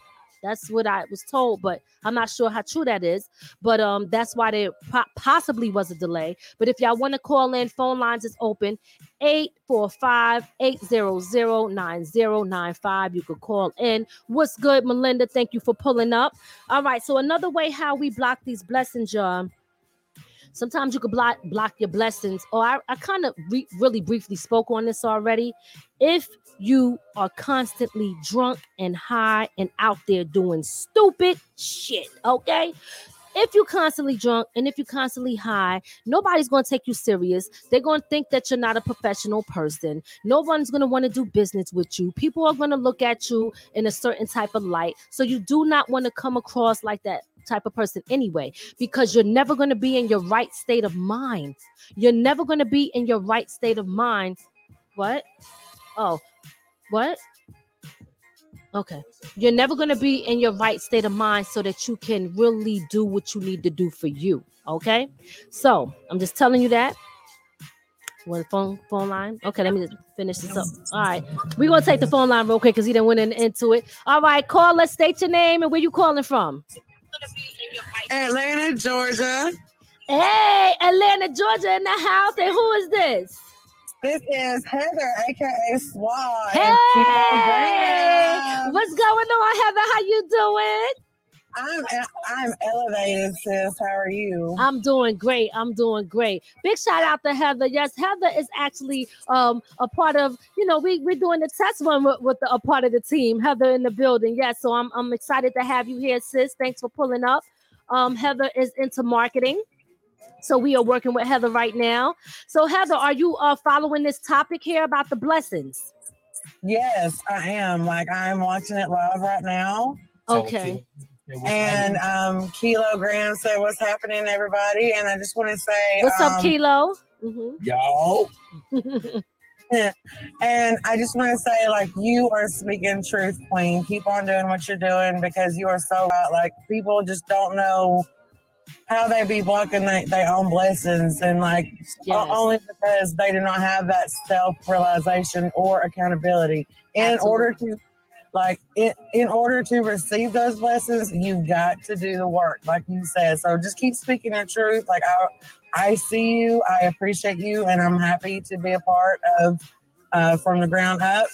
That's what I was told, but I'm not sure how true that is. But um, that's why there po- possibly was a delay. But if y'all want to call in, phone lines is open 845-800-9095. You could call in. What's good, Melinda? Thank you for pulling up. All right. So another way how we block these blessings, y'all. Sometimes you could block block your blessings. Or I, I kind of re- really briefly spoke on this already. If you are constantly drunk and high and out there doing stupid shit, okay? If you're constantly drunk and if you're constantly high, nobody's going to take you serious. They're going to think that you're not a professional person. No one's going to want to do business with you. People are going to look at you in a certain type of light. So you do not want to come across like that type of person anyway, because you're never going to be in your right state of mind. You're never going to be in your right state of mind. What? Oh, what? Okay. You're never going to be in your right state of mind so that you can really do what you need to do for you. Okay. So I'm just telling you that. One phone phone line. Okay, let me just finish this up. All right, we're gonna take the phone line real quick because he didn't went in, into it. All right, call. Let's state your name and where you calling from. Atlanta, Georgia. Hey, Atlanta, Georgia in the house. And who is this? This is Heather, aka Swag. Hey, what's going on, Heather? How you doing? I'm I'm elevated, sis. How are you? I'm doing great. I'm doing great. Big shout out to Heather. Yes, Heather is actually um a part of. You know, we we're doing the test one with, with the, a part of the team. Heather in the building. Yes, so I'm I'm excited to have you here, sis. Thanks for pulling up. Um, Heather is into marketing. So we are working with Heather right now. So Heather, are you uh following this topic here about the blessings? Yes, I am. Like I'm watching it live right now. Okay. And um, Kilogram said, "What's happening, everybody?" And I just want to say, What's up, um, Kilo? Mhm. Yo, And I just want to say, like, you are speaking truth, Queen. Keep on doing what you're doing because you are so right. Like, people just don't know how they be blocking they, their own blessings, and like, Yes. only because they do not have that self realization or accountability. In Absolutely. order to, like, in, in order to receive those blessings, you've got to do the work, like you said. So just keep speaking the truth. Like, I, I see you, I appreciate you, and I'm happy to be a part of uh, from the ground up.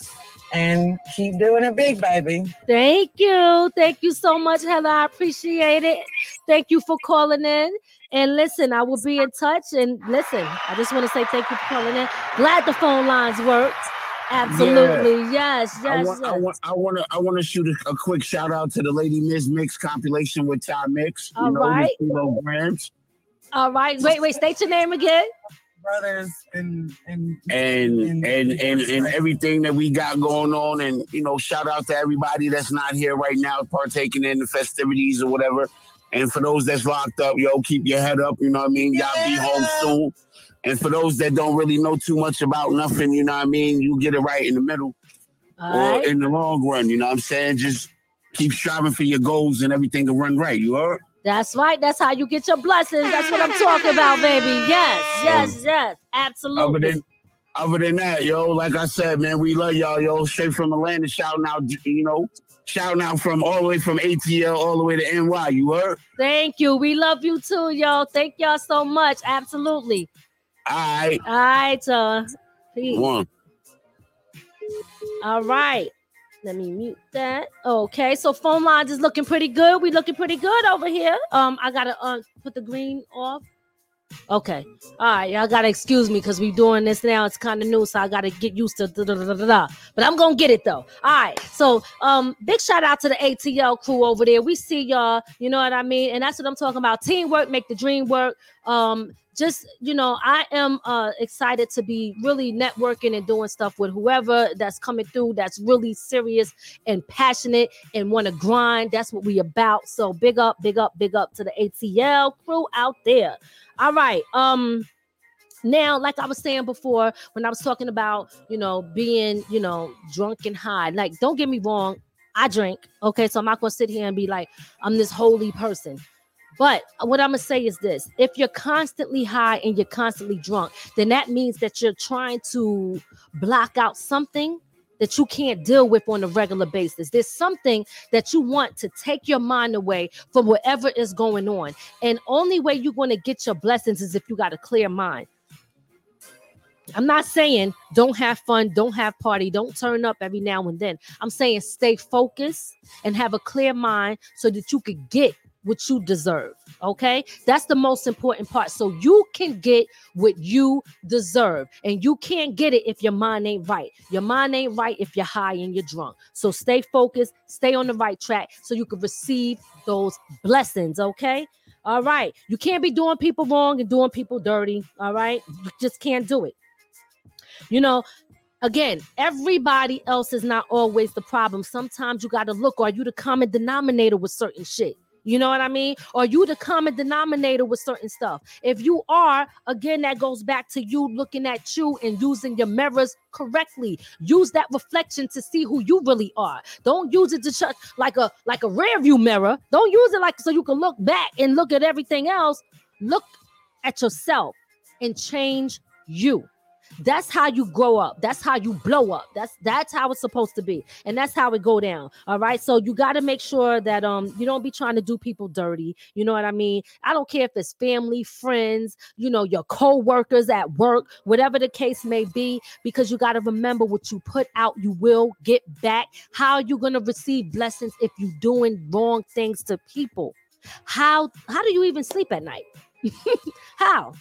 And keep doing it big, baby. Thank you. Thank you so much, Heather. I appreciate it. Thank you for calling in. And listen, I will be in touch. And listen, I just want to say thank you for calling in. Glad the phone lines worked. Absolutely. Yes, I yes, I want, I want to, I want to shoot a, a quick shout out to the Lady Miz Mix compilation with Ty Mix. You All know, right. with kilograms, All right. Wait, wait. State your name again. Brothers and and and and and and everything that we got going on, and you know, shout out to everybody that's not here right now, partaking in the festivities or whatever. And for those that's locked up, yo, keep your head up. You know what I mean? Y'all be home soon. And for those that don't really know too much about nothing, you know what I mean? You get it right in the middle. All or right. in the long run. You know what I'm saying? Just keep striving for your goals and everything to run right. You heard? That's right. That's how you get your blessings. That's what I'm talking about, baby. Yes, yes, yes. Absolutely. Other than other than that, yo, like I said, man, we love y'all, yo. Straight from Atlanta, shouting out, you know, shouting out from all the way from ATL all the way to NY. You heard? Thank you. We love you too, y'all. Thank y'all so much. Absolutely. All right, All right, uh, peace. one. All right. Let me mute that. Okay, so phone lines is looking pretty good. We looking pretty good over here. Um, I gotta uh, put the green off. Okay. All right, y'all gotta excuse me because we doing this now. It's kind of new, so I gotta get used to da, da, da, da, da. But I'm gonna get it though. All right. So um, big shout out to the ATL crew over there. We see y'all. You know what I mean? And that's what I'm talking about. Teamwork make the dream work. Um, just you know i am uh excited to be really networking and doing stuff with whoever that's coming through that's really serious and passionate and want to grind. That's what we about. So big up big up big up to the atl crew out there. All right um now like i was saying before when i was talking about you know being you know drunk and high like don't get me wrong i drink okay? So i'm not gonna sit here and be like i'm this holy person but what I'm gonna say is this: if you're constantly high and you're constantly drunk, then that means that you're trying to block out something that you can't deal with on a regular basis. There's something that you want to take your mind away from whatever is going on. And only way you're to get your blessings is if you got a clear mind. I'm not saying don't have fun, don't have party, don't turn up every now and then. I'm saying stay focused and have a clear mind so that you could get what you deserve. Okay, that's the most important part. So you can get what you deserve, and you can't get it if your mind ain't right. Your mind ain't right if you're high and you're drunk. So stay focused, stay on the right track, so you can receive those blessings. Okay. All right. You can't be doing people wrong and doing people dirty. All right. You just can't do it. You know, again, everybody else is not always the problem. Sometimes you got to look, are you the common denominator with certain shit? You know what I mean? Are you the common denominator with certain stuff? If you are, again, that goes back to you looking at you and using your mirrors correctly. Use that reflection to see who you really are. Don't use it to shut like a like a rear view mirror. Don't use it like so you can look back and look at everything else. Look at yourself and change you. That's how you grow up. That's how you blow up. That's that's how it's supposed to be. And that's how it go down. All right. So you got to make sure that um you don't be trying to do people dirty. You know what I mean? I don't care if it's family, friends, you know, your co-workers at work, whatever the case may be, because you got to remember what you put out, you will get back. How you gonna receive blessings if you doing wrong things to people? How how do you even sleep at night? how?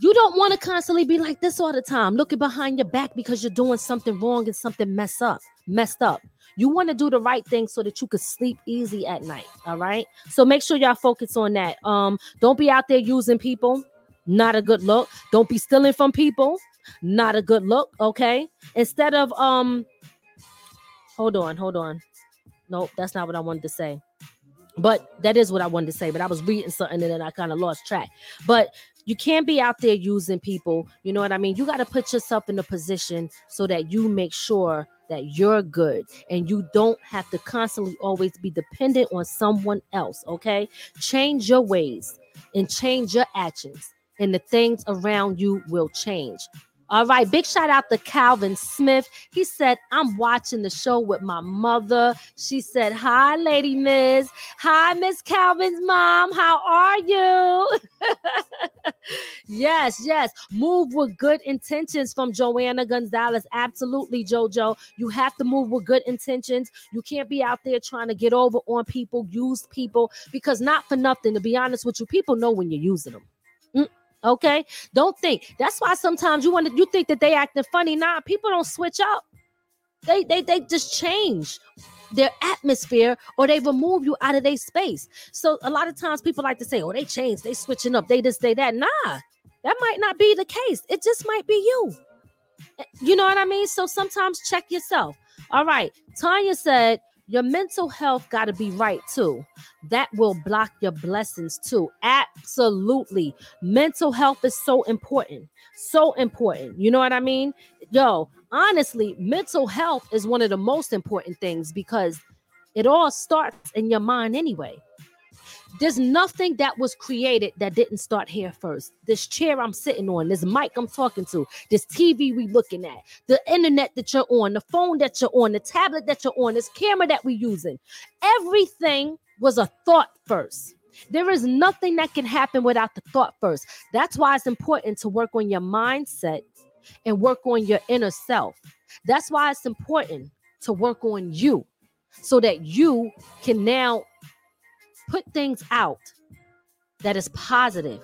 You don't want to constantly be like this all the time, looking behind your back because you're doing something wrong and something mess up, messed up. You want to do the right thing so that you can sleep easy at night. All right. So make sure y'all focus on that. Um, don't be out there using people. Not a good look. Don't be stealing from people. Not a good look. Okay. Instead of um, hold on, hold on. Nope, that's not what I wanted to say. But that is what I wanted to say. But I was reading something and then I kind of lost track. But you can't be out there using people. You know what I mean? You got to put yourself in a position so that you make sure that you're good and you don't have to constantly always be dependent on someone else. Okay. Change your ways and change your actions, and the things around you will change. All right, big shout out to Calvin Smith. He said, I'm watching the show with my mother. She said, Hi, Lady Miz. Hi, Miss Calvin's mom. How are you? yes, yes. Move with good intentions from Joanna Gonzalez. Absolutely, JoJo. You have to move with good intentions. You can't be out there trying to get over on people, use people, because not for nothing, to be honest with you, people know when you're using them. Mm. Okay, don't think. That's why sometimes you want to you think that they acting funny. Nah, people don't switch up. They they they just change their atmosphere or they remove you out of their space. So a lot of times people like to say, "Oh, they changed, they switching up, they just say that." Nah, that might not be the case. It just might be you. Eh, you know what I mean? So sometimes check yourself. All right, Tanya said your mental health got to be right too. That will block your blessings too. Absolutely. Mental health is so important. So important. You know what I mean? Yo, honestly, mental health is one of the most important things because it all starts in your mind anyway. There's nothing that was created that didn't start here first. This chair I'm sitting on, this mic I'm talking to, this TV we looking at, the internet that you're on, the phone that you're on, the tablet that you're on, this camera that we're using. Everything was a thought first. There is nothing that can happen without the thought first. That's why it's important to work on your mindset and work on your inner self. That's why it's important to work on you so that you can now put things out that is positive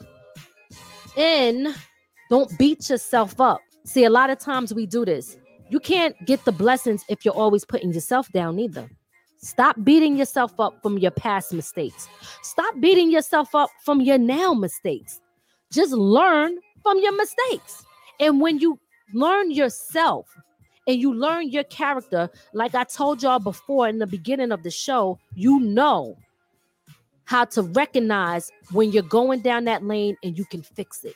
and don't beat yourself up. See, a lot of times we do this. You can't get the blessings if you're always putting yourself down either. Stop beating yourself up from your past mistakes. Stop beating yourself up from your now mistakes. Just learn from your mistakes. And when you learn yourself and you learn your character, like I told y'all before in the beginning of the show, you know how to recognize when you're going down that lane and you can fix it.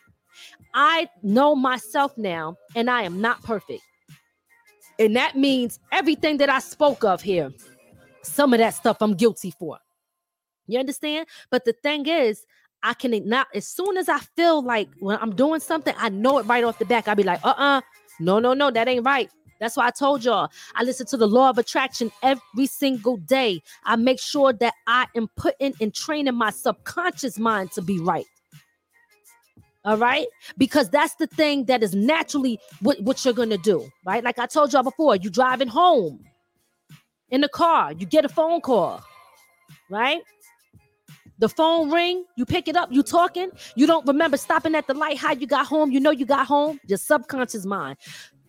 I know myself now, and I am not perfect. And that means everything that I spoke of here, some of that stuff I'm guilty for. You understand? But the thing is, I can not as soon as I feel like when I'm doing something, I know it right off the back. I'll be like, uh uh no, no, no, that ain't right. That's why I told y'all I listen to the law of attraction every single day. I make sure that I am putting and training my subconscious mind to be right. All right, because that's the thing that is naturally what, what you're gonna do, right? Like I told y'all before, you driving home in the car, you get a phone call, right? The phone ring, you pick it up, you talking, you don't remember stopping at the light, how you got home, you know you got home, your subconscious mind.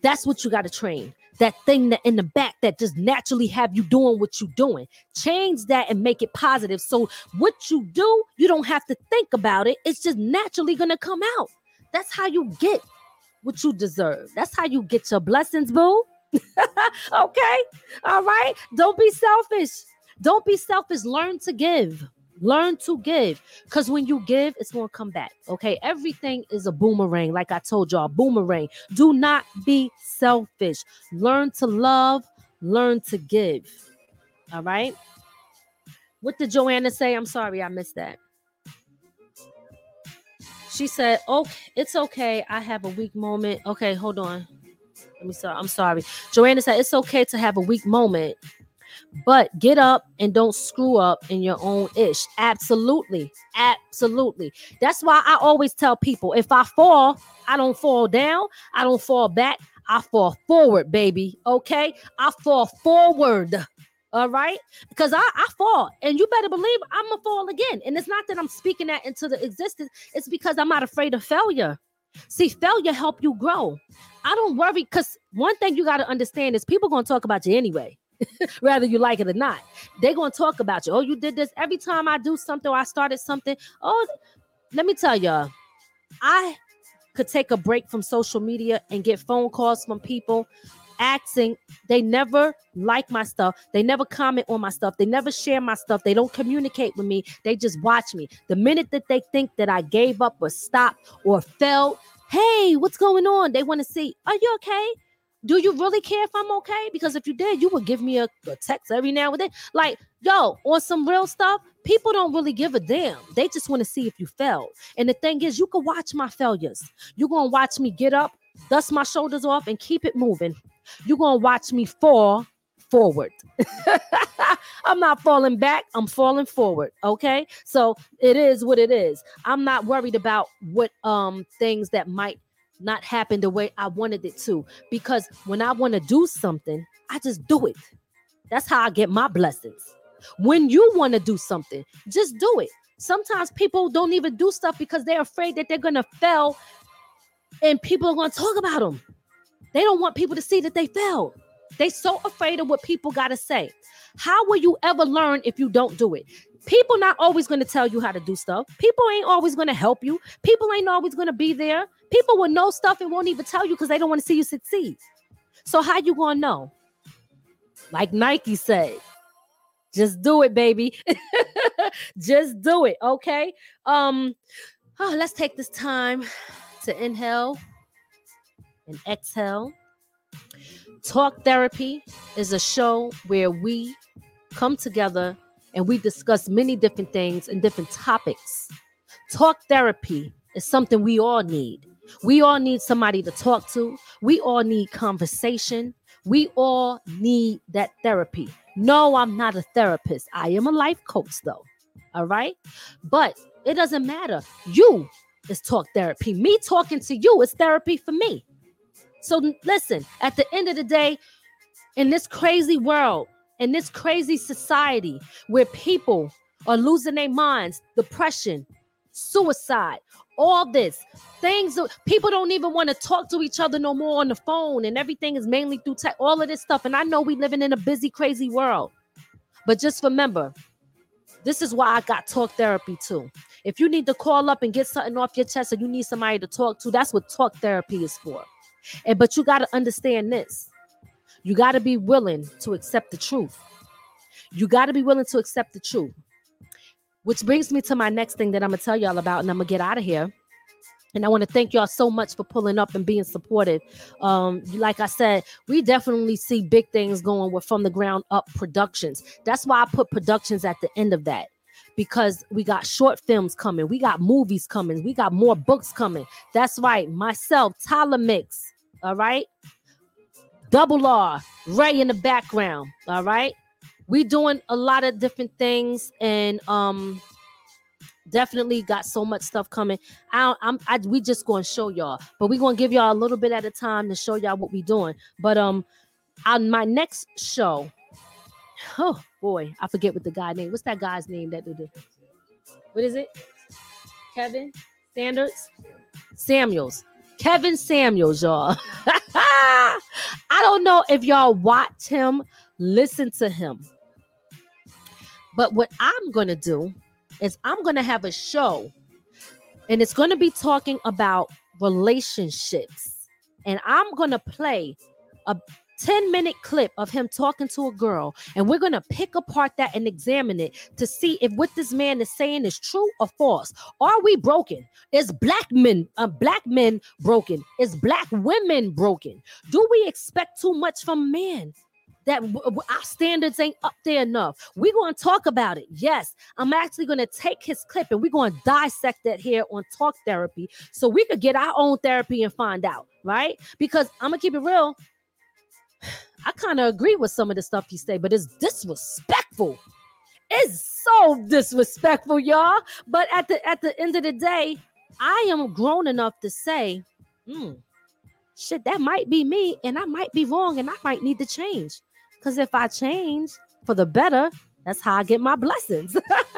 That's what you got to train. That thing that in the back that just naturally have you doing what you're doing. Change that and make it positive. So what you do, you don't have to think about it. It's just naturally gonna come out. That's how you get what you deserve. That's how you get your blessings, boo. okay. All right. Don't be selfish. Don't be selfish. Learn to give. Learn to give because when you give, it's going to come back. Okay. Everything is a boomerang. Like I told y'all, boomerang. Do not be selfish. Learn to love, learn to give. All right. What did Joanna say? I'm sorry, I missed that. She said, "Oh, it's okay. I have a weak moment. Okay, hold on. Let me sorry. I'm sorry." Joanna said, "It's okay to have a weak moment, but get up and don't screw up in your own ish." Absolutely, absolutely. That's why I always tell people, if I fall, I don't fall down. I don't fall back. I fall forward, baby. Okay, I fall forward. All right. Because I, I fall and you better believe I'm going to fall again. And it's not that I'm speaking that into the existence, it's because I'm not afraid of failure. See, failure help you grow. I don't worry because one thing you got to understand is people going to talk about you anyway, whether you like it or not. They're to talk about you. Oh, you did this. Every time I do something or I started something, oh, let me tell y'all, I could take a break from social media and get phone calls from people asking. They never like my stuff. They never comment on my stuff. They never share my stuff. They don't communicate with me. They just watch me. The minute that they think that i gave up or stopped or fell hey what's going on? They want to see are you okay do you really care if i'm okay because if you did you would give me a, a text every now and then like yo on some real stuff people don't really give a damn they just want to see if you fell and the thing is you can watch my failures you're gonna watch me get up dust my shoulders off and keep it moving you're going to watch me fall forward. I'm not falling back, I'm falling forward, okay? So it is what it is. I'm not worried about what um things that might not happen the way I wanted it to because when I want to do something, I just do it. That's how I get my blessings. When you want to do something, just do it. Sometimes people don't even do stuff because they're afraid that they're going to fail and people are going to talk about them. They don't want people to see that they failed. They so afraid of what people got to say. How will you ever learn if you don't do it? People not always to tell you how to do stuff. People ain't always to help you. People ain't always to be there. People will know stuff and won't even tell you because they don't want to see you succeed. So how you to know? Like Nike said, just do it, baby. just do it, okay? Um oh, let's take this time to inhale and exhale. Talk Therapy is a show where we come together and we discuss many different things and different topics. Talk Therapy is something we all need. We all need somebody to talk to. We all need conversation. We all need that therapy. No, I'm not a therapist. I am a life coach, though. All right. But it doesn't matter. You is talk therapy. Me talking to you is therapy for me. So listen, at the end of the day, in this crazy world, in this crazy society where people are losing their minds, depression, suicide, all this things people don't even want to talk to each other no more on the phone and everything is mainly through tech all of this stuff and i know we living in a busy crazy world. But just remember this is why i got talk therapy too. If you need to call up and get something off your chest and you need somebody to talk to that's what talk therapy is for and but you got to understand this. You got to be willing to accept the truth. You got to be willing to accept the truth. Which brings me to my next thing that I'm going to tell y'all about, and I'm going to get out of here. And I want to thank y'all so much for pulling up and being supportive. Um, like I said, we definitely see big things going with from the ground up productions. That's why I put productions at the end of that because we got short films coming, we got movies coming, we got more books coming. That's right, myself, Tyler Mix, all right, Double R, Ray in the background, all right. We doing a lot of different things, and um, definitely got so much stuff coming. I, I'm, I, we just gonna show y'all, but we gonna give y'all a little bit at a time to show y'all what we doing. But um, on my next show, oh boy, I forget what the guy name. What's that guy's name that did it? What is it? Kevin Sanders? Samuels. Kevin Samuels, y'all. I don't know if y'all watch him, listen to him. But what I'm to do is I'm to have a show and it's to be talking about relationships. And I'm to play a 10 minute clip of him talking to a girl, and we're going to pick apart that and examine it to see if what this man is saying is true or false. Are we broken? Is black men, uh, black men broken? Is black women broken? Do we expect too much from men? that our standards ain't up there enough. We're going to talk about it. Yes, I'm actually going to take his clip and we're going to dissect that here on Talk Therapy so we could get our own therapy and find out, right? Because I'm going to keep it real. I kind of agree with some of the stuff he said, but it's disrespectful. It's so disrespectful, y'all. But at the at the end of the day, I am grown enough to say, hmm, shit, that might be me, and I might be wrong, and I might need to change. Because if I change for the better, that's how I get my blessings.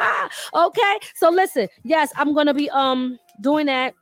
okay. So listen, yes, I'm gonna be um doing that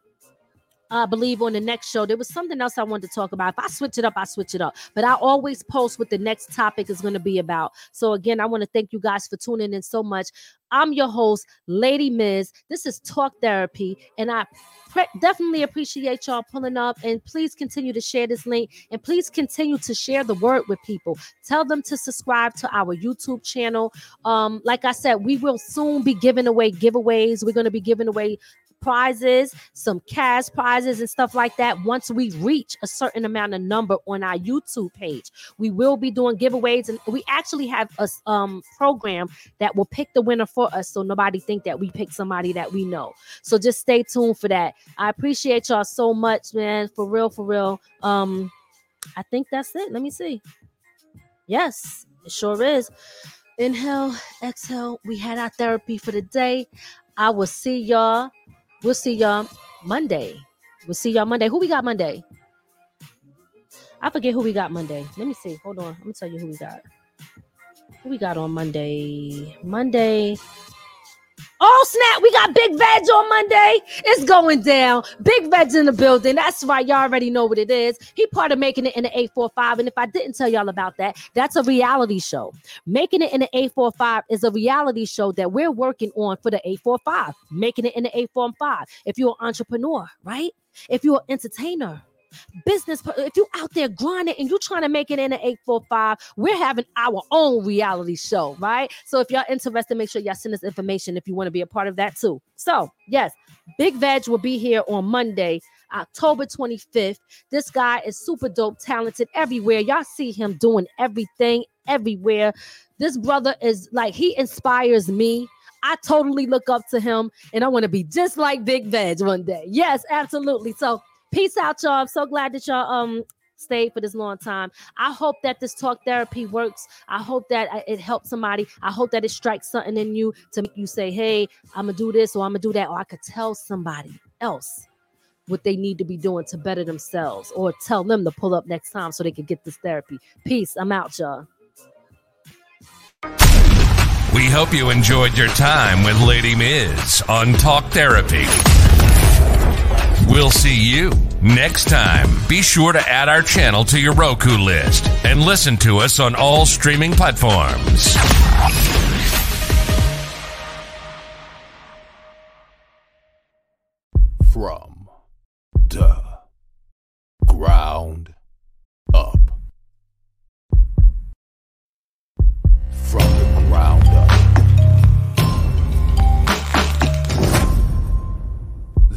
I believe on the next show. There was something else I wanted to talk about. If I switch it up, I switch it up. But I always post what the next topic is going to be about. So again, I want to thank you guys for tuning in so much. I'm your host, Lady Miz. This is Talk Therapy, and I pre- definitely appreciate y'all pulling up. And please continue to share this link, and please continue to share the word with people. Tell them to subscribe to our YouTube channel. Um, like I said, we will soon be giving away giveaways. We're going to be giving away prizes, some cash prizes, and stuff like that. Once we reach a certain amount of number on our YouTube page, we will be doing giveaways, and we actually have a um, program that will pick the winner for us, so nobody think that we pick somebody that we know. So just stay tuned for that. I appreciate y'all so much, man. For real, for real. Um, I think that's it. Let me see. Yes, it sure is. Inhale, exhale. We had our therapy for the day. I will see y'all We'll see y'all Monday. We'll see y'all Monday. Who we got Monday? I forget who we got Monday. Let me see. Hold on. I'm gonna tell you who we got. Who we got on Monday? Monday. Oh snap! We got Big Veg on Monday. It's going down. Big Veg's in the building. That's right. Y'all already know what it is. He part of making it in the 845. And if I didn't tell y'all about that, that's a reality show. Making it in the 845 is a reality show that we're working on for the 845. Making it in the 845. If you're an entrepreneur, right? If you're an entertainer, business, if you out there grinding and you trying to make it in an 845, we're having our own reality show, right? So if y'all interested, make sure y'all send us information if you want to be a part of that too. So, yes, Big Veg will be here on Monday. October 25th. This guy is super dope, talented everywhere. Y'all see him doing everything everywhere. This brother is like, he inspires me. I totally look up to him and I want to be just like Big Veg one day. Yes, absolutely. So Peace out, y'all. I'm so glad that y'all um stayed for this long time. I hope that this talk therapy works. I hope that it helps somebody. I hope that it strikes something in you to make you say, "Hey, I'm gonna do this or I'm gonna do that," or I could tell somebody else what they need to be doing to better themselves, or tell them to pull up next time so they can get this therapy. Peace. I'm out, y'all. We hope you enjoyed your time with Lady Miz on Talk Therapy. We'll see you next time. Be sure to add our channel to your Roku list and listen to us on all streaming platforms. From the ground